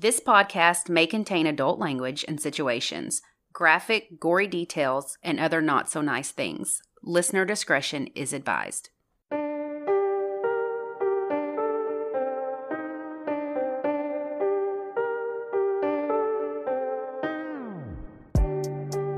This podcast may contain adult language and situations, graphic, gory details, and other not so nice things. Listener discretion is advised.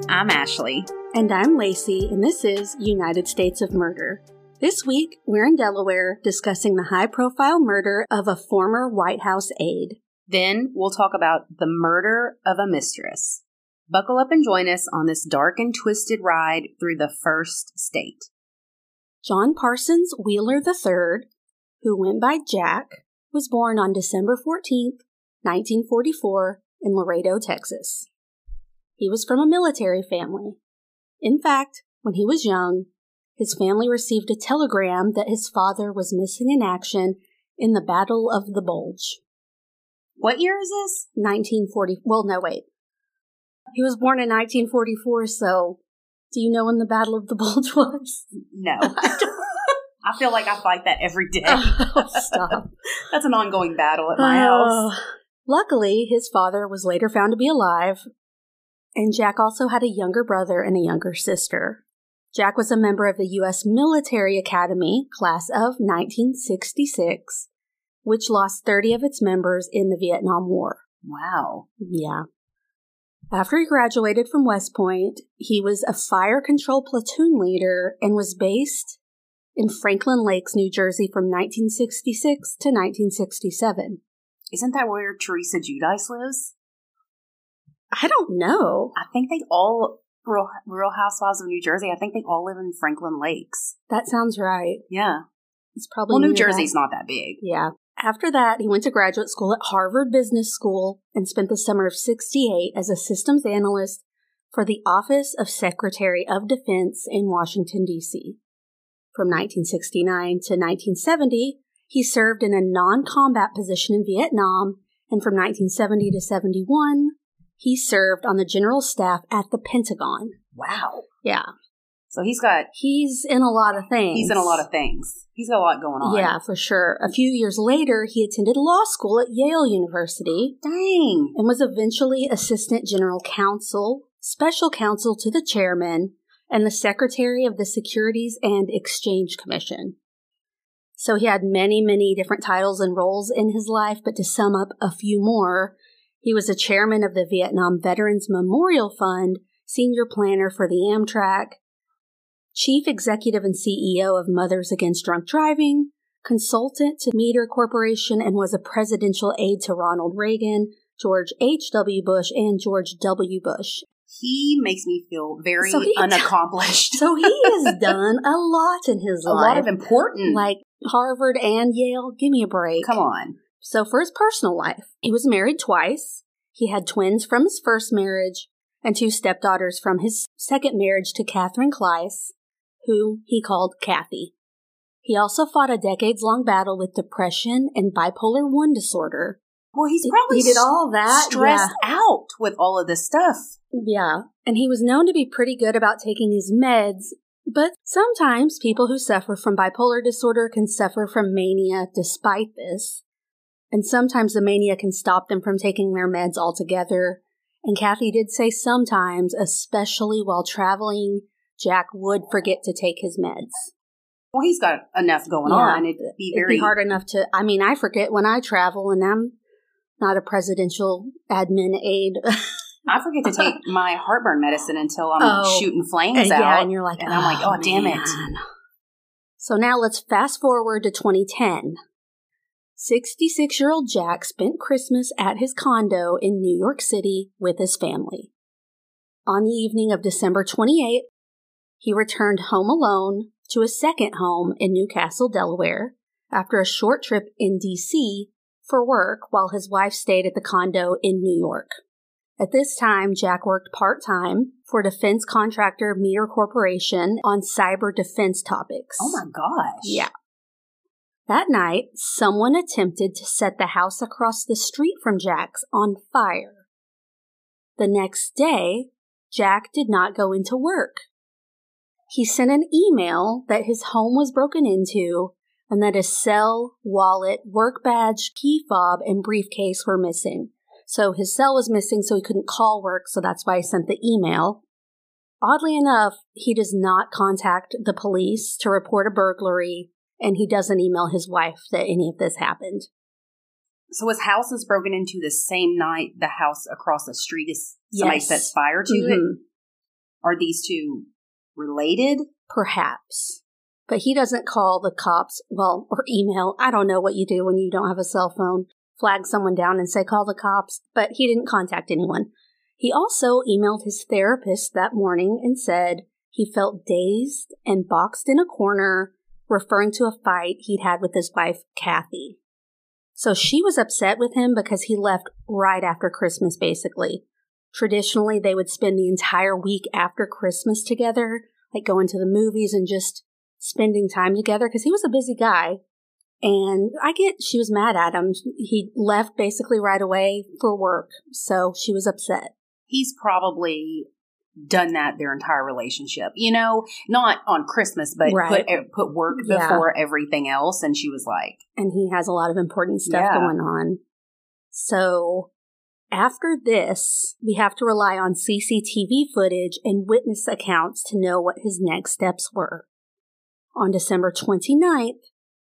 I'm Ashley. And I'm Lacey, and this is United States of Murder. This week, we're in Delaware discussing the high profile murder of a former White House aide. Then we'll talk about the murder of a mistress. Buckle up and join us on this dark and twisted ride through the first state. John Parsons Wheeler III, who went by Jack, was born on December 14th, 1944, in Laredo, Texas. He was from a military family. In fact, when he was young, his family received a telegram that his father was missing in action in the Battle of the Bulge. What year is this? 1940. Well, no, wait. He was born in 1944, so do you know when the Battle of the Bulge was? No. I feel like I fight that every day. Oh, stop. That's an ongoing battle at my house. Uh, luckily, his father was later found to be alive, and Jack also had a younger brother and a younger sister. Jack was a member of the U.S. Military Academy, class of 1966, which lost 30 of its members in the Vietnam War. Wow. Yeah. After he graduated from West Point, he was a fire control platoon leader and was based in Franklin Lakes, New Jersey from 1966 to 1967. Isn't that where Teresa Giudice lives? I don't know. I think they all Real, Real Housewives of New Jersey. I think they all live in Franklin Lakes. That sounds right. Yeah. It's probably Well, New Jersey's that. not that big. Yeah. After that, he went to graduate school at Harvard Business School and spent the summer of 68 as a systems analyst for the Office of Secretary of Defense in Washington, D.C. From 1969 to 1970, he served in a non combat position in Vietnam, and from 1970 to 71, he served on the general staff at the Pentagon. Wow. Yeah. So he's got He's in a lot of things. he's in a lot of things. He's got a lot going on. Yeah, for sure. A few years later, he attended law school at Yale University Dang. and was eventually assistant general counsel, special counsel to the chairman, and the secretary of the Securities and Exchange Commission. So he had many, many different titles and roles in his life, but to sum up a few more, he was a chairman of the Vietnam Veterans Memorial Fund, senior planner for the Amtrak, chief executive and CEO of Mothers Against Drunk Driving, consultant to MITRE Corporation, and was a presidential aide to Ronald Reagan, George H.W. Bush, and George W. Bush. He makes me feel very So he- unaccomplished. So he has done a lot in his a life. A lot of important. like Harvard and Yale. Give me a break. Come on. So, for his personal life, he was married twice. He had twins from his first marriage and two stepdaughters from his second marriage to Catherine Klyce, who he called Kathy. He also fought a decades long battle with depression and bipolar 1 disorder. Well, he's probably he did all that. stressed out with all of this stuff. Yeah, and he was known to be pretty good about taking his meds, but sometimes people who suffer from bipolar disorder can suffer from mania despite this. And sometimes the mania can stop them from taking their meds altogether. And Kathy did say sometimes, especially while traveling, Jack would forget to take his meds. Well, he's got enough going Yeah. on. It'd be It'd very be hard enough to, I mean, I forget when I travel and I'm not a presidential admin aide. I forget to take my heartburn medicine until I'm Oh. shooting flames And out. yeah, and you're like, and I'm like, oh, oh damn it. So now let's fast forward to 2010. 66 year old Jack spent Christmas at his condo in New York City with his family. On the evening of December 28th, he returned home alone to his second home in Newcastle, Delaware, after a short trip in D.C. for work while his wife stayed at the condo in New York. At this time, Jack worked part time for defense contractor MITRE Corporation on cyber defense topics. Oh my gosh. Yeah. That night, someone attempted to set the house across the street from Jack's on fire. The next day, Jack did not go into work. He sent an email that his home was broken into and that his cell, wallet, work badge, key fob, and briefcase were missing. So his cell was missing, so he couldn't call work, so that's why he sent the email. Oddly enough, he does not contact the police to report a burglary, and he doesn't email his wife that any of this happened. So his house is broken into the same night the house across the street is somebody Yes. sets fire to it. Mhm. Are these two related? Perhaps. But he doesn't call the cops, well, or email. I don't know what you do when you don't have a cell phone. Flag someone down and say, call the cops. But he didn't contact anyone. He also emailed his therapist that morning and said he felt dazed and boxed in a corner, referring to a fight he'd had with his wife, Kathy. So she was upset with him because he left right after Christmas, basically. Traditionally, they would spend the entire week after Christmas together, like going to the movies and just spending time together because he was a busy guy. And I get she was mad at him. He left basically right away for work. So she was upset. He's probably done that their entire relationship. You know, not on Christmas, but Right. put put work Yeah. before everything else. And she was like, And he has a lot of important stuff Yeah. going on. So after this, we have to rely on CCTV footage and witness accounts to know what his next steps were. On December 29th,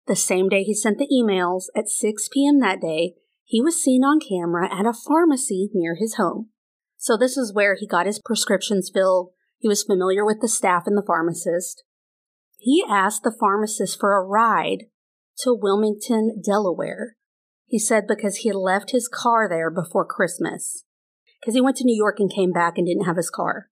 the same day he sent the emails, at 6 p.m. that day, he was seen on camera at a pharmacy near his home. So this is where he got his prescriptions filled. He was familiar with the staff and the pharmacist. He asked the pharmacist for a ride to Wilmington, Delaware. He said because he had left his car there before Christmas. Because he went to New York and came back and didn't have his car.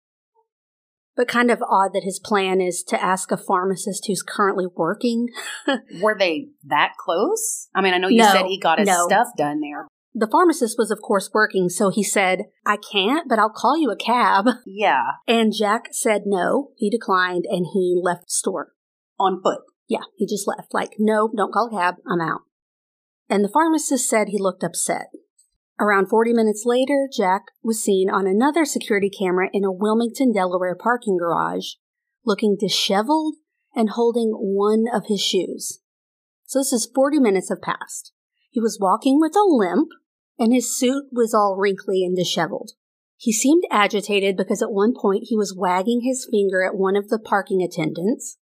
But kind of odd that his plan is to ask a pharmacist who's currently working. were they that close? I mean, I know you No, said he got his no. stuff done there. The pharmacist was, of course, working, so he said, I can't, but I'll call you a cab. Yeah, And Jack said no. He declined and he left the store. on foot. Yeah, he just left. Like, no, don't call a cab. I'm out. And the pharmacist said he looked upset. Around 40 minutes later, Jack was seen on another security camera in a Wilmington, Delaware parking garage, looking disheveled and holding one of his shoes. So this is 40 minutes have passed. He was walking with a limp, and his suit was all wrinkly and disheveled. He seemed agitated because at one point he was wagging his finger at one of the parking attendants.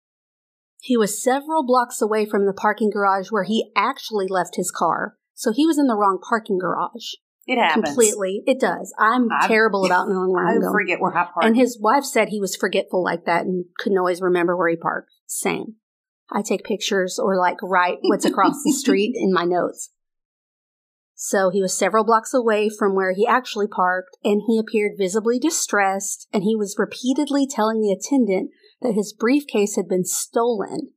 He was several blocks away from the parking garage where he actually left his car, so he was in the wrong parking garage. It happens. Completely. It does. I'm I- terrible about knowing where I I'm going. forget where I parked. And his wife said he was forgetful like that and couldn't always remember where he parked. Same. I take pictures or like write what's across the street in my notes. So he was several blocks away from where he actually parked and he appeared visibly distressed and he was repeatedly telling the attendant that his briefcase had been stolen.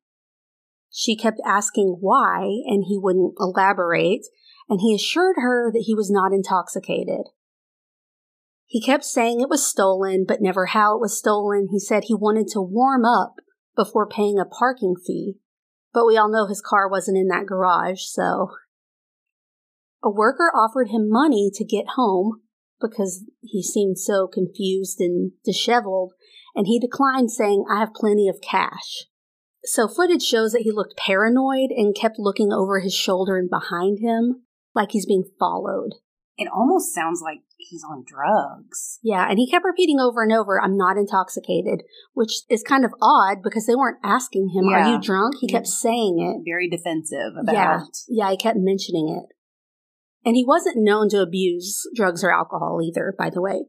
She kept asking why and he wouldn't elaborate and he assured her that he was not intoxicated. He kept saying it was stolen, but never how it was stolen. He said he wanted to warm up before paying a parking fee, but we all know his car wasn't in that garage, so. A worker offered him money to get home because he seemed so confused and disheveled, and he declined, saying, I have plenty of cash. So footage shows that he looked paranoid and kept looking over his shoulder and behind him like he's being followed. it almost sounds like he's on drugs. Yeah, and he kept repeating over and over, I'm not intoxicated, which is kind of odd because they weren't asking him, Are you drunk? He kept saying it. Very defensive about. Yeah, yeah, he kept mentioning it. And he wasn't known to abuse drugs or alcohol either, by the way.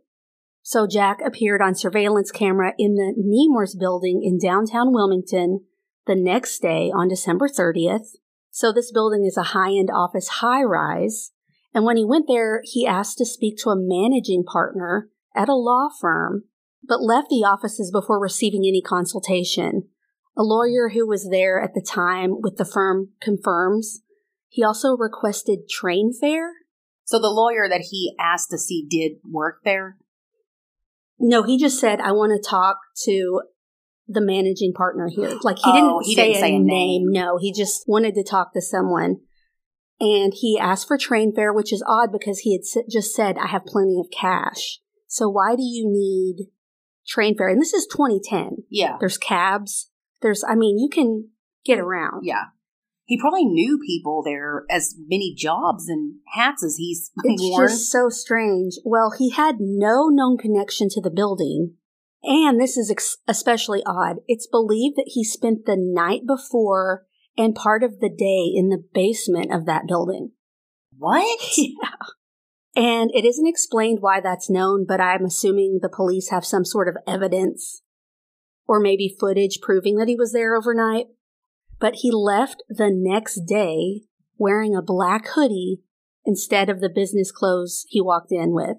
So Jack appeared on surveillance camera in the Nemours building in downtown Wilmington the next day on December 30th. So this building is a high-end office high rise. And when he went there, he asked to speak to a managing partner at a law firm, but left the offices before receiving any consultation. A lawyer who was there at the time with the firm confirms. He also requested train fare. So the lawyer that he asked to see did work there. No, he just said, I want to talk to the managing partner here. Like he Oh, didn't, he say, didn't say a a name. name. No, he just wanted to talk to someone. And he asked for train fare, which is odd because he had s- just said, I have plenty of cash. So why do you need train fare? And this is 2010. Yeah, There's cabs. There's, I mean, you can get around. yeah. He probably knew people there as many jobs and hats as he's It's worn. just so strange. Well, he had no known connection to the building. And this is ex- especially odd. It's believed that he spent the night before and part of the day in the basement of that building. what? Yeah. And it isn't explained why that's known, but I'm assuming the police have some sort of evidence or maybe footage proving that he was there overnight. But he left the next day wearing a black hoodie instead of the business clothes he walked in with.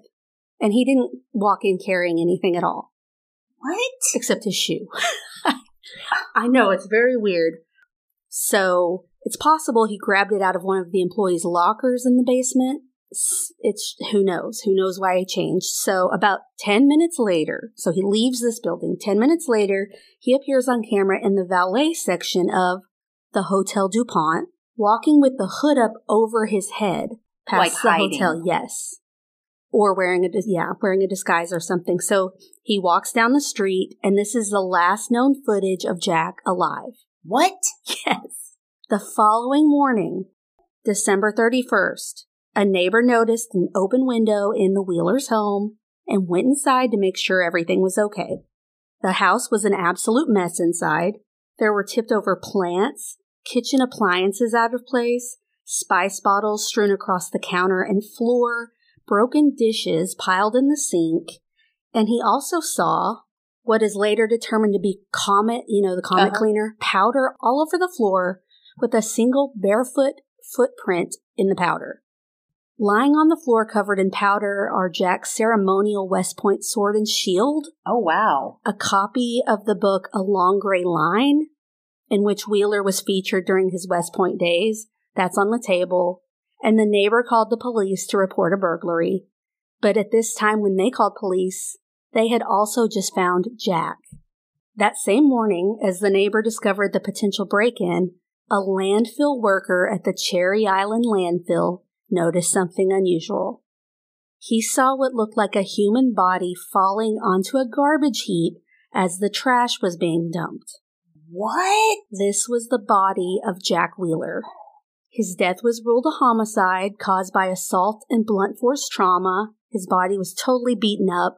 And he didn't walk in carrying anything at all, What? except his shoe. I know, it's very weird. So it's possible he grabbed it out of one of the employees' lockers in the basement. It's who knows? Who knows why he changed? So about 10 minutes later, so he leaves this building. 10 minutes later, he appears on camera in the valet section of the Hotel DuPont, walking with the hood up over his head past Like the hiding. hotel. Yes. Or wearing a, yeah, wearing a disguise or something. So he walks down the street and this is the last known footage of Jack alive. What? Yes. The following morning, December 31st, a neighbor noticed an open window in the Wheeler's home and went inside to make sure everything was okay. The house was an absolute mess inside. There were tipped over plants, kitchen appliances out of place, spice bottles strewn across the counter and floor, broken dishes piled in the sink, and he also saw what is later determined to be Comet, you know, the Comet Uh-huh. cleaner, powder all over the floor with a single barefoot footprint in the powder. Lying on the floor covered in powder are Jack's ceremonial West Point sword and shield, Oh, wow. a copy of the book A Long Gray Line, in which Wheeler was featured during his West Point days. That's on the table. And the neighbor called the police to report a burglary. But at this time, when they called police, they had also just found Jack. That same morning, as the neighbor discovered the potential break in, a landfill worker at the Cherry Island landfill noticed something unusual. He saw what looked like a human body falling onto a garbage heap as the trash was being dumped. What? This was the body of Jack Wheeler. His death was ruled a homicide caused by assault and blunt force trauma. His body was totally beaten up.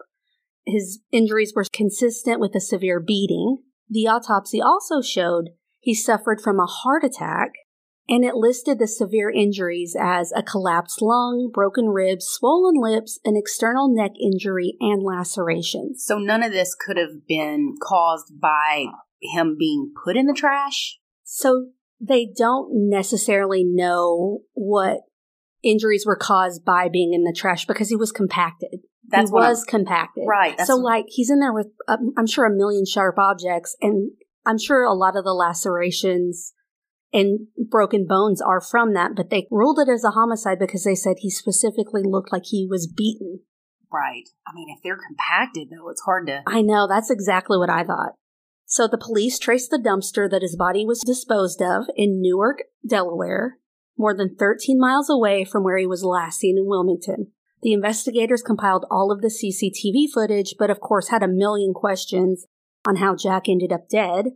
His injuries were consistent with a severe beating. The autopsy also showed he suffered from a heart attack, and it listed the severe injuries as a collapsed lung, broken ribs, swollen lips, an external neck injury, and lacerations. So none of this could have been caused by him being put in the trash? So they don't necessarily know what injuries were caused by being in the trash because he was compacted. That's he what I'm- was compacted. Right, so, like, he's in there with, um, I'm sure, a million sharp objects, and I'm sure a lot of the lacerations and broken bones are from that, but they ruled it as a homicide because they said he specifically looked like he was beaten. Right. I mean, if they're compacted, though, it's hard to. I know, that's exactly what I thought. So the police traced the dumpster that his body was disposed of in Newark, Delaware, more than 13 miles away from where he was last seen in Wilmington. The investigators compiled all of the CCTV footage, but of course had a million questions on how Jack ended up dead.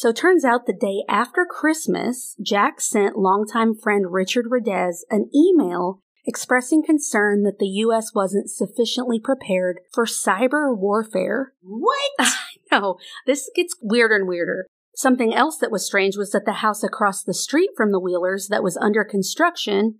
So it turns out the day after Christmas, Jack sent longtime friend Richard Radez an email expressing concern that the U.S. wasn't sufficiently prepared for cyber warfare. What? No, this gets weirder and weirder. Something else that was strange was that the house across the street from the Wheelers that was under construction,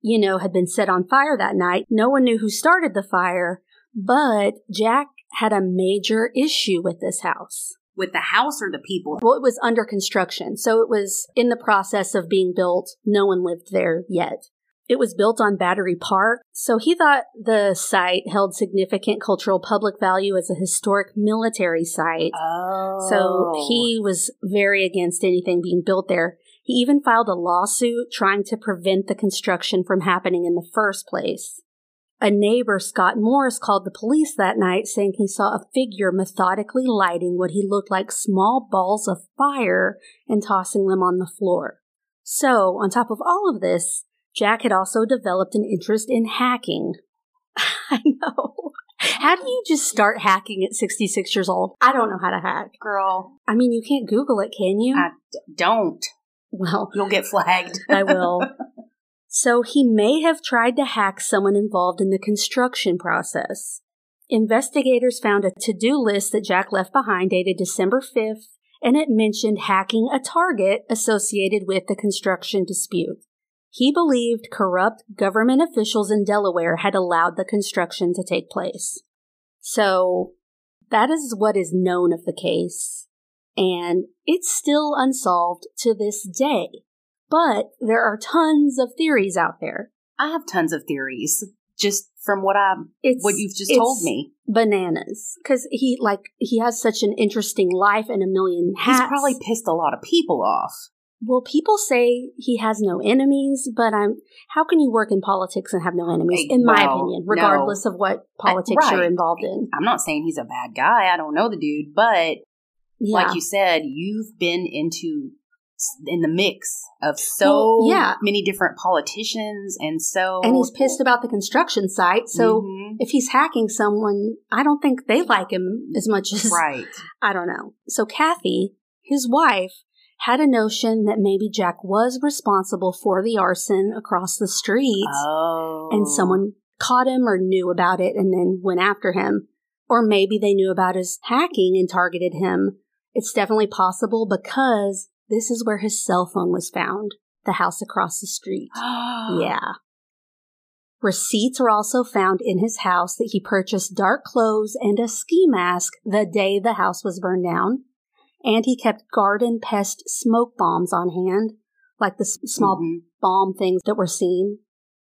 you know, had been set on fire that night. No one knew who started the fire, but Jack had a major issue with this house. With the house or the people? Well, it was under construction, so it was in the process of being built. No one lived there yet. It was built on Battery Park, so he thought the site held significant cultural public value as a historic military site. Oh. So he was very against anything being built there. He even filed a lawsuit trying to prevent the construction from happening in the first place. A neighbor, Scott Morris, called the police that night saying he saw a figure methodically lighting what he looked like small balls of fire and tossing them on the floor. So, on top of all of this, Jack had also developed an interest in hacking. I know. How do you just start hacking at 66 years old? I don't know how to hack. Girl, I mean, you can't Google it, can you? I d- don't. Well, You'll get flagged. I will. So he may have tried to hack someone involved in the construction process. Investigators found a to do list that Jack left behind dated December 5th, and it mentioned hacking a target associated with the construction dispute. He believed corrupt government officials in Delaware had allowed the construction to take place. So that is what is known of the case, and it's still unsolved to this day. But there are tons of theories out there. I have tons of theories just from what I It's what you've just told me. Bananas, because he like he has such an interesting life and a million hats. He's probably pissed a lot of people off. well, people say he has no enemies, but I'm. How can you work in politics and have no enemies? In my well, opinion, no. regardless of what politics you're involved in. I'm not saying he's a bad guy. I don't know the dude, but Yeah. like you said, you've been into in the mix of so Well, yeah. many different politicians and so and he's pissed about the construction site. So Mhm. if he's hacking someone, I don't think they like him as much as right. I don't know. So Kathy, his wife, had a notion that maybe Jack was responsible for the arson across the street Oh. and someone caught him or knew about it and then went after him. Or maybe they knew about his hacking and targeted him. It's definitely possible because this is where his cell phone was found, the house across the street. Yeah. Receipts were also found in his house that he purchased dark clothes and a ski mask the day the house was burned down. And he kept garden pest smoke bombs on hand, like the small Mhm. bomb things that were seen.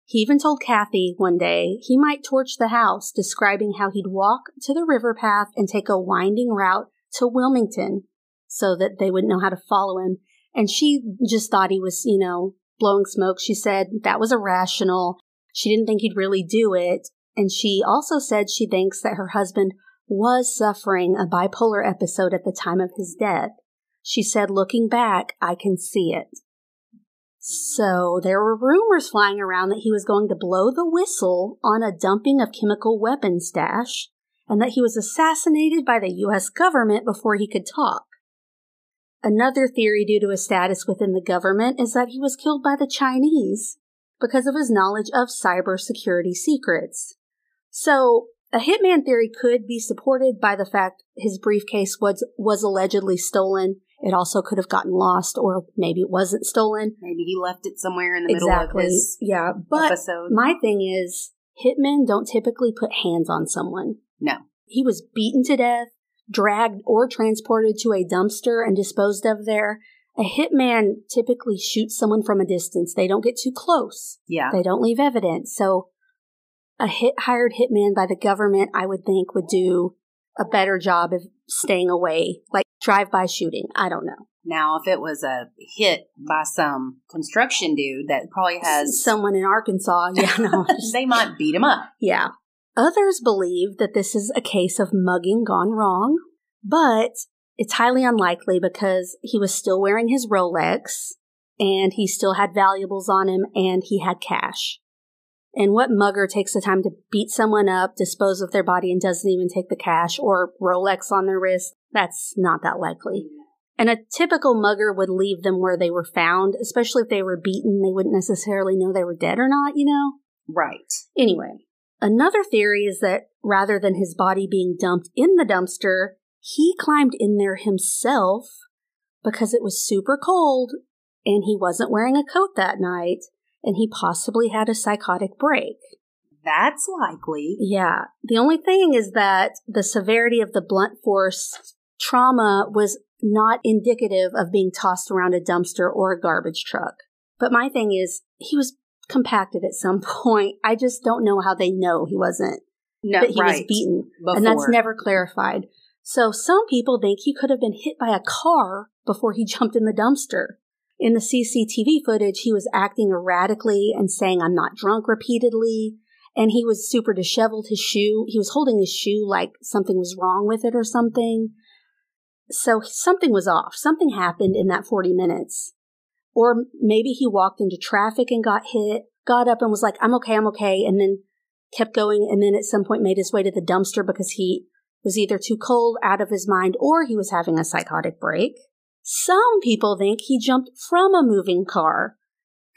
He even told Kathy one day he might torch the house, describing how he'd walk to the river path and take a winding route to Wilmington so that they wouldn't know how to follow him. And she just thought he was, you know, blowing smoke. She said that was irrational. She didn't think he'd really do it. And she also said she thinks that her husband was suffering a bipolar episode at the time of his death. She said, looking back, I can see it. So there were rumors flying around that he was going to blow the whistle on a dumping of chemical weapons stash and that he was assassinated by the U.S. government before he could talk. Another theory due to his status within the government is that he was killed by the Chinese because of his knowledge of cybersecurity secrets. So, a hitman theory could be supported by the fact his briefcase was, was allegedly stolen. It also could have gotten lost, or maybe it wasn't stolen. Maybe he left it somewhere in the middle exactly. of his yeah. But episode. my thing is, hitmen don't typically put hands on someone. no. He was beaten to death, dragged or transported to a dumpster and disposed of there. A hitman typically shoots someone from a distance. They don't get too close. Yeah. They don't leave evidence. So a hit hired hitman by the government, I would think, would do a better job of staying away, like drive by shooting. I don't know. Now, if it was a hit by some construction dude that probably has someone in Arkansas. Yeah, no. they might beat him up. Yeah. Others believe that this is a case of mugging gone wrong, but it's highly unlikely because he was still wearing his Rolex and he still had valuables on him and he had cash. And what mugger takes the time to beat someone up, dispose of their body, and doesn't even take the cash or Rolex on their wrist? That's not that likely. And a typical mugger would leave them where they were found, especially if they were beaten. They wouldn't necessarily know they were dead or not, you know? Right. Anyway, another theory is that rather than his body being dumped in the dumpster, he climbed in there himself because it was super cold and he wasn't wearing a coat that night and he possibly had a psychotic break. That's likely. Yeah. The only thing is that the severity of the blunt force trauma was not indicative of being tossed around a dumpster or a garbage truck. But my thing is, he was compacted at some point. I just don't know how they know he wasn't, No, that he was beaten. Before. And that's never clarified. So some people think he could have been hit by a car before he jumped in the dumpster. In the CCTV footage, he was acting erratically and saying, I'm not drunk repeatedly. And he was super disheveled. His shoe, he was holding his shoe like something was wrong with it or something. So something was off. Something happened in that 40 minutes. Or maybe he walked into traffic and got hit, got up and was like, I'm okay, I'm okay. And then kept going. And then at some point made his way to the dumpster because he was either too cold, out of his mind, or he was having a psychotic break. Some people think he jumped from a moving car,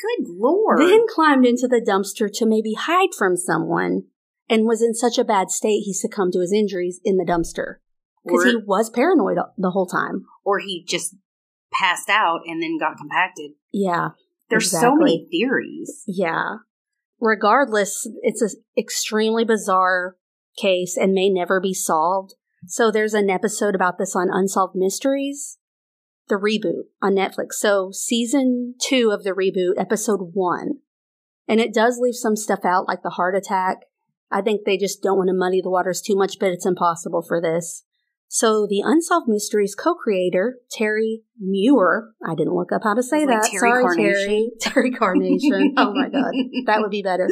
Good lord. then climbed into the dumpster to maybe hide from someone, and was in such a bad state he succumbed to his injuries in the dumpster. Because he was paranoid the whole time. or he just passed out and then got compacted. Yeah. There's so many theories. Yeah. Regardless, it's an extremely bizarre case and may never be solved. So there's an episode about this on Unsolved Mysteries, the reboot on Netflix. So season two of the reboot, episode one. And it does leave some stuff out, like the heart attack. I think they just don't want to muddy the waters too much, but it's impossible for this. So the Unsolved Mysteries co-creator, Terry Muir, I didn't look up how to say like that. Terry Sorry, Carnation. Terry. Terry Carnation. oh my God. That would be better.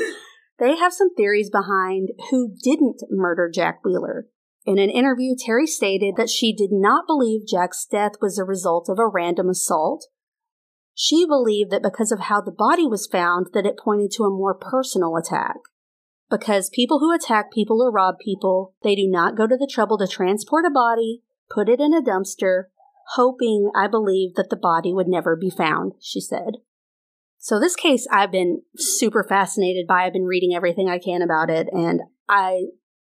They have some theories behind who didn't murder Jack Wheeler. In an interview, Terry stated that she did not believe Jack's death was a result of a random assault. She believed that because of how the body was found, that it pointed to a more personal attack. Because people who attack people or rob people, they do not go to the trouble to transport a body, put it in a dumpster, hoping, I believe, that the body would never be found, she said. So this case I've been super fascinated by. I've been reading everything I can about it and I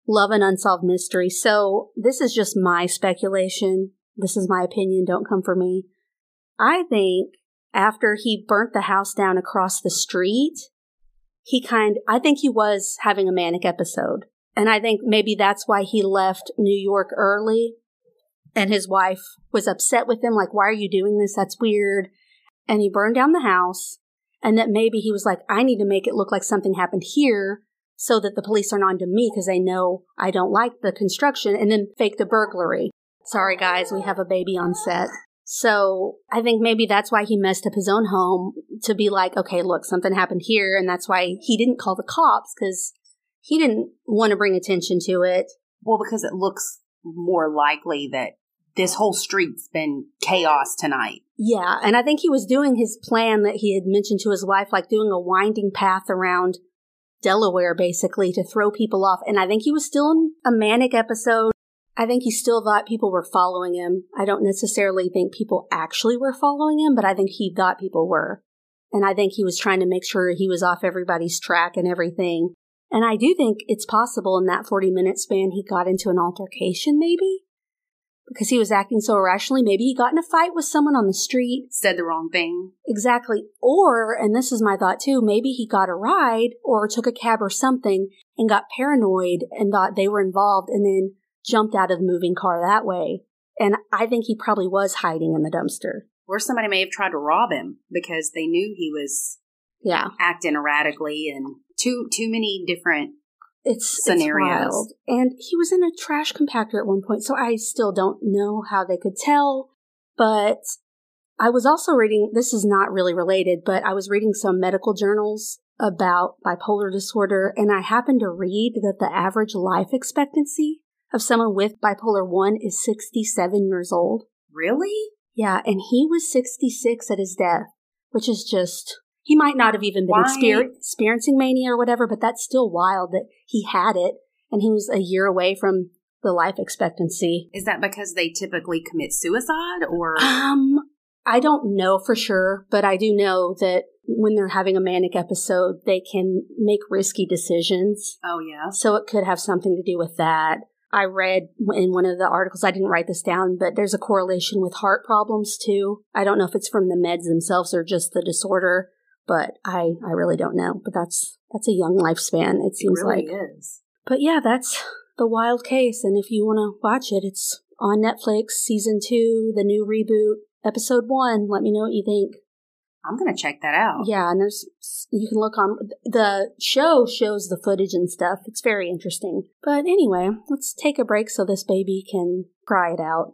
love an unsolved mystery. So this is just my speculation. This is my opinion. Don't come for me. I think after he burnt the house down across the street, he kind I think he was having a manic episode. And I think maybe that's why he left New York early and his wife was upset with him like why are you doing this? That's weird. And he burned down the house and that maybe he was like I need to make it look like something happened here so that the police aren't on to me because they know I don't like the construction and then fake the burglary. Sorry guys, we have a baby on set. So I think maybe that's why he messed up his own home to be like, okay, look, something happened here. And that's why he didn't call the cops because he didn't want to bring attention to it. Well, because it looks more likely that this whole street's been chaos tonight. Yeah. And I think he was doing his plan that he had mentioned to his wife, like doing a winding path around Delaware, basically, to throw people off. And I think he was still in a manic episode. I think he still thought people were following him. I don't necessarily think people actually were following him, but I think he thought people were. And I think he was trying to make sure he was off everybody's track and everything. And I do think it's possible in that 40 minute span he got into an altercation, maybe? Because he was acting so irrationally. Maybe he got in a fight with someone on the street. Said the wrong thing. Exactly. Or, and this is my thought too, maybe he got a ride or took a cab or something and got paranoid and thought they were involved and then jumped out of the moving car that way. And I think he probably was hiding in the dumpster. Or somebody may have tried to rob him because they knew he was Yeah. acting erratically and too too many different It's Scenarios. It's wild. And he was in a trash compactor at one point, so I still don't know how they could tell. But I was also reading, this is not really related, but I was reading some medical journals about bipolar disorder, and I happened to read that the average life expectancy of someone with bipolar 1 is 67 years old. Really? Yeah, and he was 66 at his death, which is just, he might not have even been exper- experiencing mania or whatever, but that's still wild that he had it and he was a year away from the life expectancy. Is that because they typically commit suicide or Um, I don't know for sure, but I do know that when they're having a manic episode, they can make risky decisions. Oh yeah. So it could have something to do with that. I read in one of the articles, I didn't write this down, but there's a correlation with heart problems too. I don't know if it's from the meds themselves or just the disorder, but I, I really don't know. But that's, that's a young lifespan, it It seems really like. is. But yeah, that's the wild case. And if you want to watch it, it's on Netflix, season two, the new reboot, episode one. Let me know what you think. I'm gonna check that out. Yeah, and there's you can look on the show shows the footage and stuff. It's very interesting. But anyway, let's take a break so this baby can cry it out.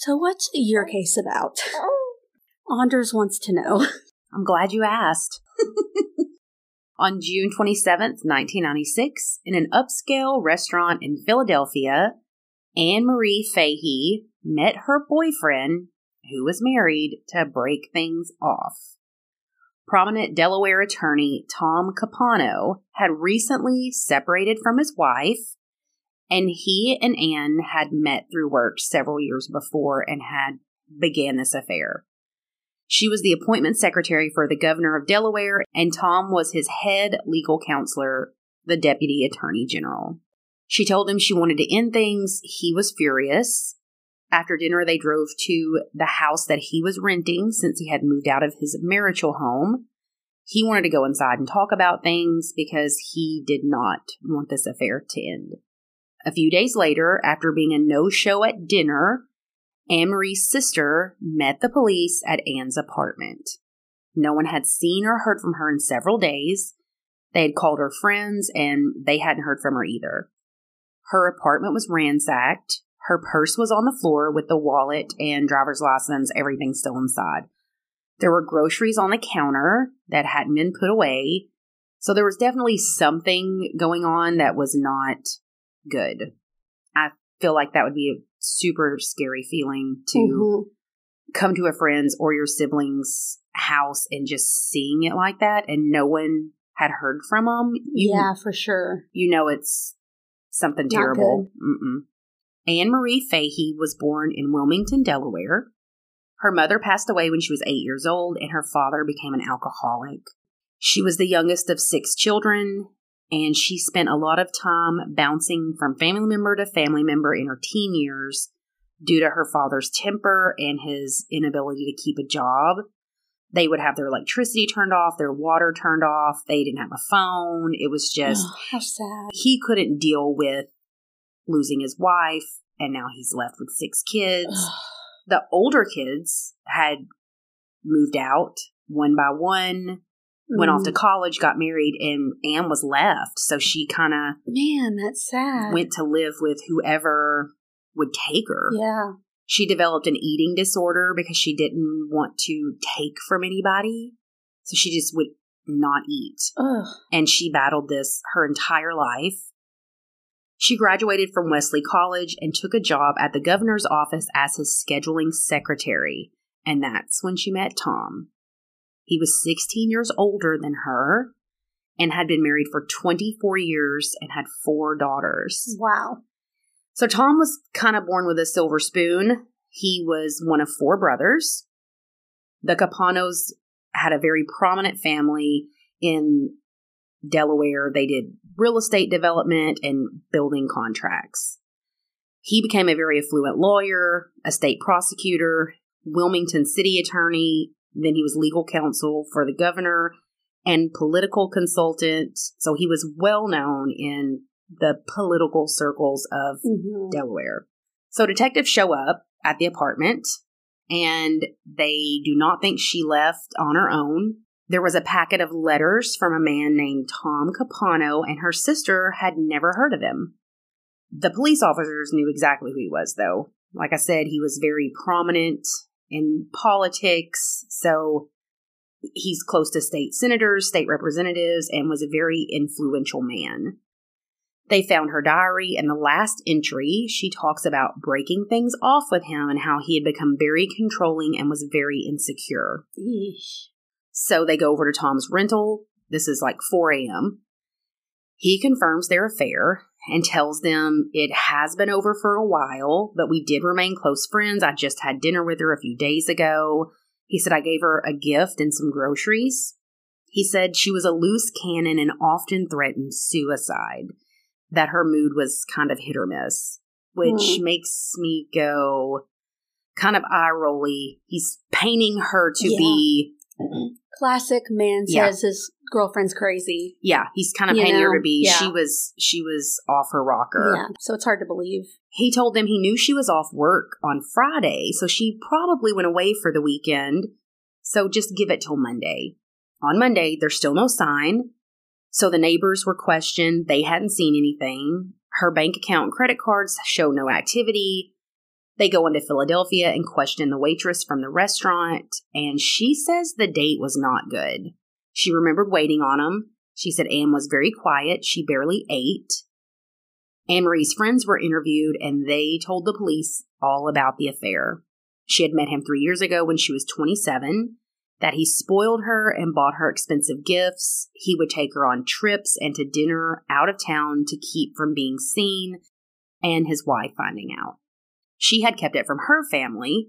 So, what's your oh. case about? Oh. Anders wants to know. I'm glad you asked. On June 27th, 1996, in an upscale restaurant in Philadelphia, Anne Marie Fahey met her boyfriend, who was married, to break things off. Prominent Delaware attorney Tom Capano had recently separated from his wife, and he and Anne had met through work several years before and had began this affair. She was the appointment secretary for the governor of Delaware, and Tom was his head legal counselor, the deputy attorney general. She told him she wanted to end things. He was furious. After dinner, they drove to the house that he was renting since he had moved out of his marital home. He wanted to go inside and talk about things because he did not want this affair to end. A few days later, after being a no show at dinner, Anne Marie's sister met the police at Anne's apartment. No one had seen or heard from her in several days. They had called her friends and they hadn't heard from her either. Her apartment was ransacked. Her purse was on the floor with the wallet and driver's license, everything still inside. There were groceries on the counter that hadn't been put away. So there was definitely something going on that was not good. I feel like that would be a super scary feeling to Mhm. come to a friend's or your sibling's house and just seeing it like that and no one had heard from them. You, Yeah, for sure. You know it's something Not terrible. Anne Marie Fahey was born in Wilmington, Delaware. Her mother passed away when she was eight years old, and her father became an alcoholic. She was the youngest of six children, and she spent a lot of time bouncing from family member to family member in her teen years due to her father's temper and his inability to keep a job. They would have their electricity turned off, their water turned off, they didn't have a phone. It was just, Ugh, how sad. he couldn't deal with losing his wife, and now he's left with six kids the older kids had moved out one by one, went off to Mm. college, got married, and Anne was left. So she kind of Man, that's sad. went to live with whoever would take her. yeah. She developed an eating disorder because she didn't want to take from anybody. So she just would not eat. Ugh. And she battled this her entire life. She graduated from Wesley College and took a job at the governor's office as his scheduling secretary. And that's when she met Tom. He was 16 years older than her and had been married for 24 years and had four daughters. Wow. So Tom was kind of born with a silver spoon. He was one of four brothers. The Capanos had a very prominent family in Delaware. They did real estate development and building contracts. He became a very affluent lawyer, a state prosecutor, Wilmington city attorney. Then he was legal counsel for the governor and political consultant. So he was well known in the political circles of Mhm. Delaware. So detectives show up at the apartment and they do not think she left on her own. There was a packet of letters from a man named Tom Capano, and her sister had never heard of him. The police officers knew exactly who he was, though. Like I said, he was very prominent in politics, so he's close to state senators, state representatives, and was a very influential man. They found her diary, and the last entry, she talks about breaking things off with him and how he had become very controlling and was very insecure. Yeesh. So they go over to Tom's rental. This is like 4 a.m. He confirms their affair and tells them it has been over for a while, but we did remain close friends. I just had dinner with her a few days ago. He said I gave her a gift and some groceries. He said she was a loose cannon and often threatened suicide, that her mood was kind of hit or miss, which Hmm. makes me go kind of eye rolly. He's painting her to Yeah. be Classic man Yeah. says his girlfriend's crazy. yeah, he's kind of You painting her know, to be yeah. she was she was off her rocker. Yeah. So it's hard to believe. He told them he knew she was off work on Friday, so she probably went away for the weekend. So just give it till Monday. On Monday, there's still no sign. So the neighbors were questioned. They hadn't seen anything. Her bank account and credit cards show no activity. They go into Philadelphia and question the waitress from the restaurant, and she says the date was not good. She remembered waiting on him. She said Anne was very quiet. She barely ate. Anne Marie's friends were interviewed, and they told the police all about the affair. She had met him three years ago when she was 27, that he spoiled her and bought her expensive gifts. He would take her on trips and to dinner out of town to keep from being seen and his wife finding out. She had kept it from her family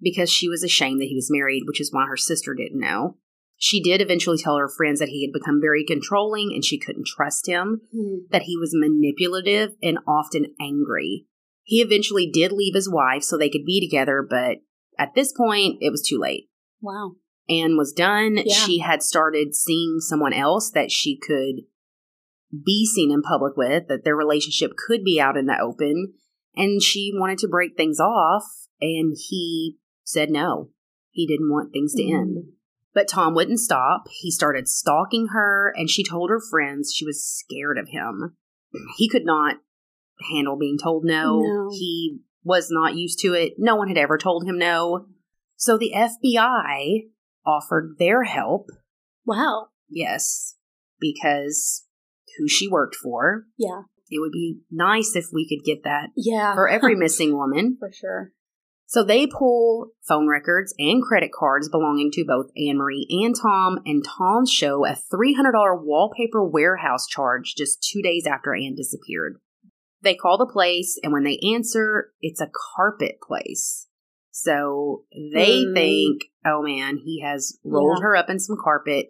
because she was ashamed that he was married, which is why her sister didn't know. She did eventually tell her friends that he had become very controlling and she couldn't trust him, Hmm. that he was manipulative and often angry. He eventually did leave his wife so they could be together, but at this point, it was too late. Wow. Anne was done. Yeah. She had started seeing someone else that she could be seen in public with, that their relationship could be out in the open, and she wanted to break things off, and he said no. He didn't want things to end. Mm-hmm. But Tom wouldn't stop. He started stalking her, and she told her friends she was scared of him. He could not handle being told no. No. He was not used to it. No one had ever told him no. So the FBI offered their help, Wow. yes, because who she worked for. Yeah. It would be nice if we could get that Yeah. for every missing woman. For sure. So they pull phone records and credit cards belonging to both Anne Marie and Tom, and Tom show a $300 wallpaper warehouse charge just two days after Anne disappeared. They call the place, and when they answer, it's a carpet place. So they Hmm. think, oh man, he has rolled Yeah. her up in some carpet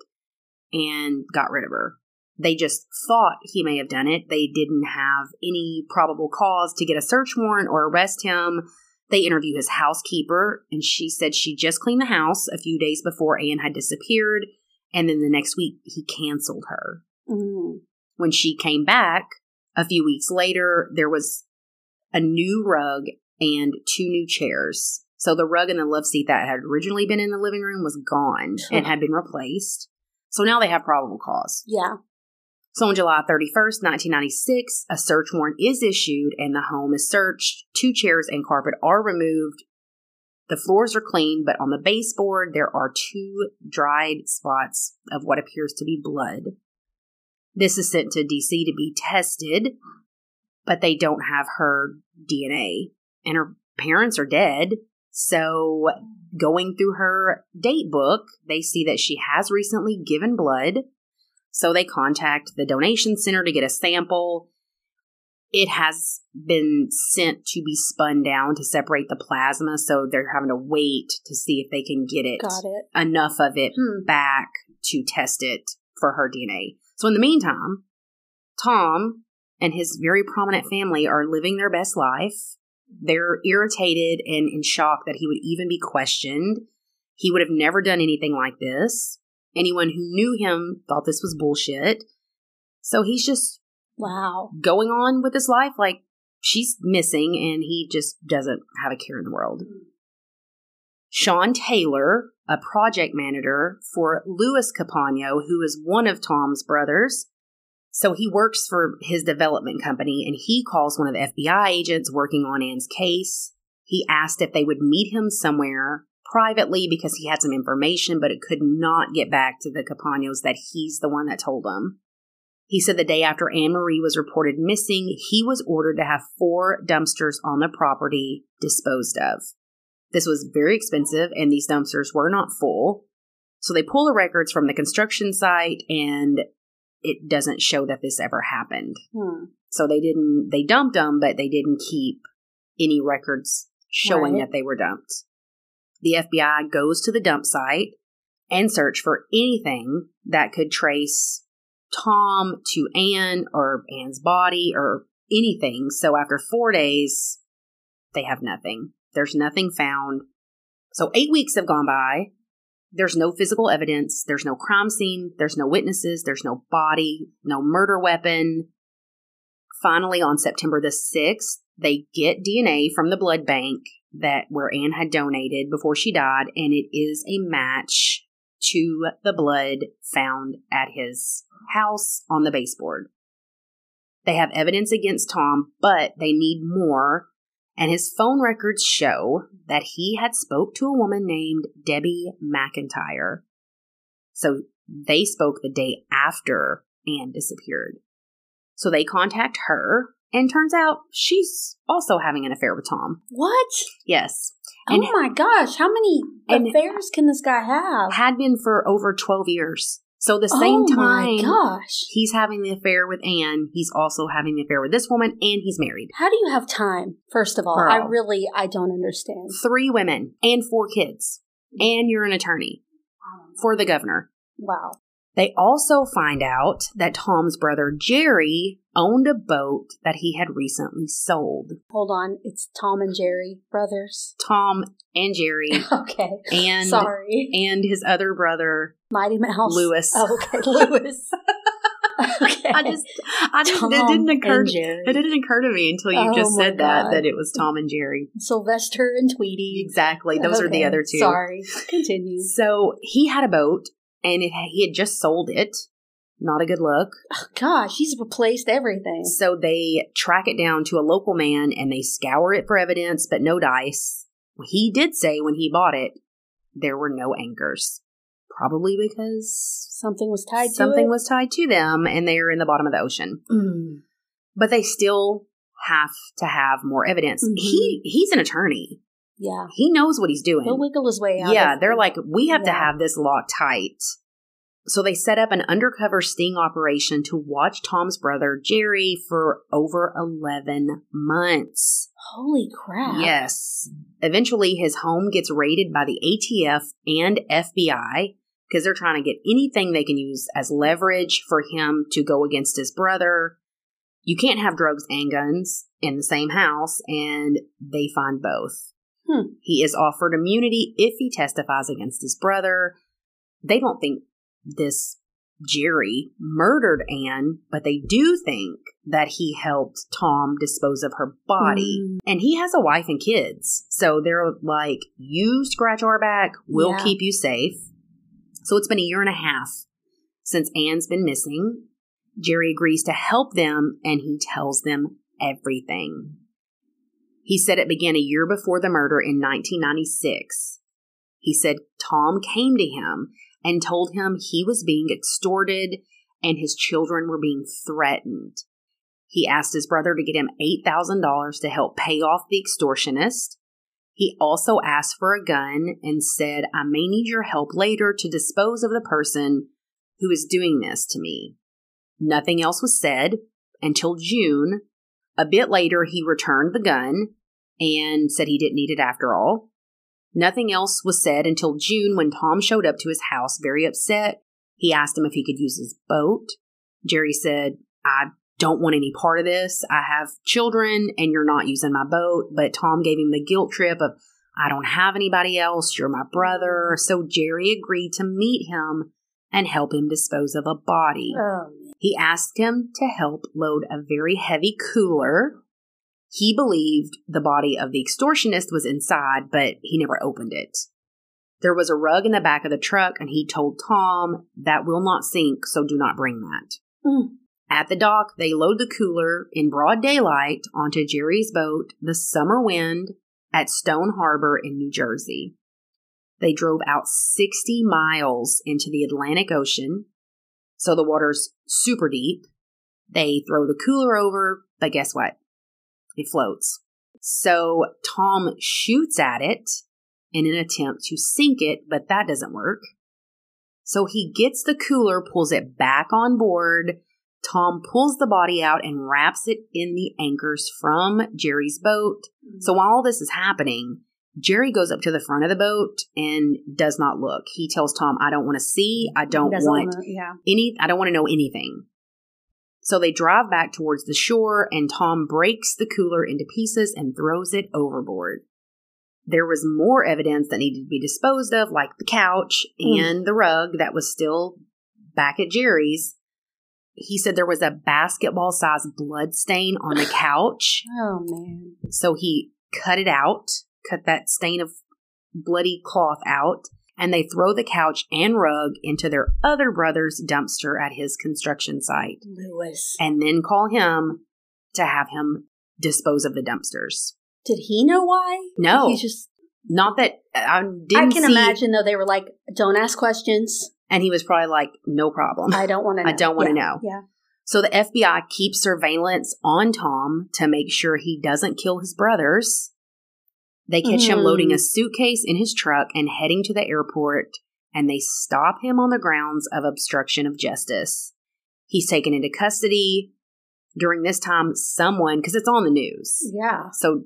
and got rid of her. They just thought he may have done it. They didn't have any probable cause to get a search warrant or arrest him. They interview his housekeeper, and she said she just cleaned the house a few days before Anne had disappeared, and then the next week he canceled her. Mm. When she came back a few weeks later, there was a new rug and two new chairs. So the rug and the love seat that had originally been in the living room was gone and had been replaced. So now they have probable cause. Yeah. So on July 31st, 1996, a search warrant is issued and the home is searched. Two chairs and carpet are removed. The floors are clean, but on the baseboard, there are two dried spots of what appears to be blood. This is sent to DC to be tested, but they don't have her DNA. And her parents are dead. So, going through her date book, they see that she has recently given blood. So they contact the donation center to get a sample. It has been sent to be spun down to separate the plasma, so they're having to wait to see if they can get it Got it. enough of it Hmm. back to test it for her DNA. So in the meantime, Tom and his very prominent family are living their best life. They're irritated and in shock that he would even be questioned. He would have never done anything like this. Anyone who knew him thought this was bullshit. So he's just Wow. going on with his life like she's missing and he just doesn't have a care in the world. Sean Taylor, a project manager for Louis Capano, who is one of Tom's brothers. So he works for his development company and he calls one of the FBI agents working on Anne's case. He asked if they would meet him somewhere privately because he had some information, but it could not get back to the Capanos that he's the one that told them. He said the day after Anne Marie was reported missing, he was ordered to have four dumpsters on the property disposed of. This was very expensive, and these dumpsters were not full. So they pull the records from the construction site, and it doesn't show that this ever happened. Hmm. So they didn't, they dumped them, but they didn't keep any records showing Right. that they were dumped. The FBI goes to the dump site and search for anything that could trace Tom to Anne or Anne's body or anything. So after four days, they have nothing. There's nothing found. So eight weeks have gone by. There's no physical evidence. There's no crime scene. There's no witnesses. There's no body, no murder weapon. Finally, on September the 6th, they get DNA from the blood bank that where Anne had donated before she died, and it is a match to the blood found at his house on the baseboard. They have evidence against Tom, but they need more, And his phone records show that he had spoke to a woman named Debbie MacIntyre. So they spoke the day after Anne disappeared. So they contact her, and turns out she's also having an affair with Tom. What? Yes. And oh my gosh! How many affairs can this guy have? had been for over 12 years. So the same oh time my gosh! he's having the affair with Anne, he's also having the affair with this woman, and he's married. How do you have time? First of all, Girl. I really I don't understand. Three women and four kids. And you're an attorney for the governor. Wow. They also find out that Tom's brother Jerry owned a boat that he had recently sold. Hold on, it's Tom and Jerry brothers. Tom and Jerry Okay. and Sorry, and his other brother Mighty Mouse. Lewis. Oh, okay, Lewis. okay. I just I just Tom it didn't occur it didn't occur to me until you Oh just said that God. that it was Tom and Jerry. Sylvester and Tweety. Exactly. Those are the other two. Sorry. Continue. So he had a boat and it, he had just sold it. Not a good look. Oh, gosh, he's replaced everything. So they track it down to a local man and they scour it for evidence, but no dice. He did say when he bought it, there were no anchors. Probably because Something was tied something was tied to them and they're in the bottom of the ocean. Mm. But they still have to have more evidence. Mhm. He he's an attorney. Yeah. He knows what he's doing. He'll wiggle his way out. Yeah, they're like, we have to have this locked tight. So they set up an undercover sting operation to watch Tom's brother, Jerry, for over 11 months. Holy crap. Yes. Eventually, his home gets raided by the ATF and FBI because they're trying to get anything they can use as leverage for him to go against his brother. You can't have drugs and guns in the same house, and they find both. Hmm. He is offered immunity if he testifies against his brother. They don't think this Jerry murdered Anne, but they do think that he helped Tom dispose of her body. Mm. And he has a wife and kids. So they're like, you scratch our back, we'll Yeah. keep you safe. So it's been a year and a half since Anne's been missing. Jerry agrees to help them and he tells them everything. He said it began a year before the murder in 1996. He said Tom came to him and told him he was being extorted and his children were being threatened. He asked his brother to get him $8,000 to help pay off the extortionist. He also asked for a gun and said, I may need your help later to dispose of the person who is doing this to me. Nothing else was said until June. A bit later, he returned the gun and said he didn't need it after all. Nothing else was said until June when Tom showed up to his house very upset. He asked him if he could use his boat. Jerry said, I don't want any part of this. I have children and you're not using my boat. But Tom gave him the guilt trip of, I don't have anybody else. You're my brother. So Jerry agreed to meet him and help him dispose of a body. Oh, He asked him to help load a very heavy cooler. He believed the body of the extortionist was inside, but he never opened it. There was a rug in the back of the truck, and he told Tom that will not sink, so do not bring that. Mm. At the dock, they load the cooler in broad daylight onto Jerry's boat, the Summer Wind, at Stone Harbor in New Jersey. They drove out 60 miles into the Atlantic Ocean, so the water's super deep. They throw the cooler over, but guess what? It floats. So Tom shoots at it in an attempt to sink it, but that doesn't work. So he gets the cooler, pulls it back on board. Tom pulls the body out and wraps it in the anchors from Jerry's boat. So while all this is happening, Jerry goes up to the front of the boat and does not look. He tells Tom, I don't want to see. I don't want wanna- yeah. any I don't want to know anything. So they drive back towards the shore and Tom breaks the cooler into pieces and throws it overboard. There was more evidence that needed to be disposed of, like the couch Mm. and the rug that was still back at Jerry's. He said there was a basketball sized blood stain on the couch. Oh man. So he cut it out, cut that stain of bloody cloth out, and they throw the couch and rug into their other brother's dumpster at his construction site, Lewis. and then call him to have him dispose of the dumpsters. Did he know why? No. He just. Not that uh, I didn't I can see- imagine though they were like, "Don't ask questions. And he was probably like, no problem. I don't want to. I don't wanna know. Yeah. So the FBI keeps surveillance on Tom to make sure he doesn't kill his brothers. They catch him Mm. loading a suitcase in his truck and heading to the airport, and they stop him on the grounds of obstruction of justice. He's taken into custody. During this time, someone, because it's on the news, Yeah. so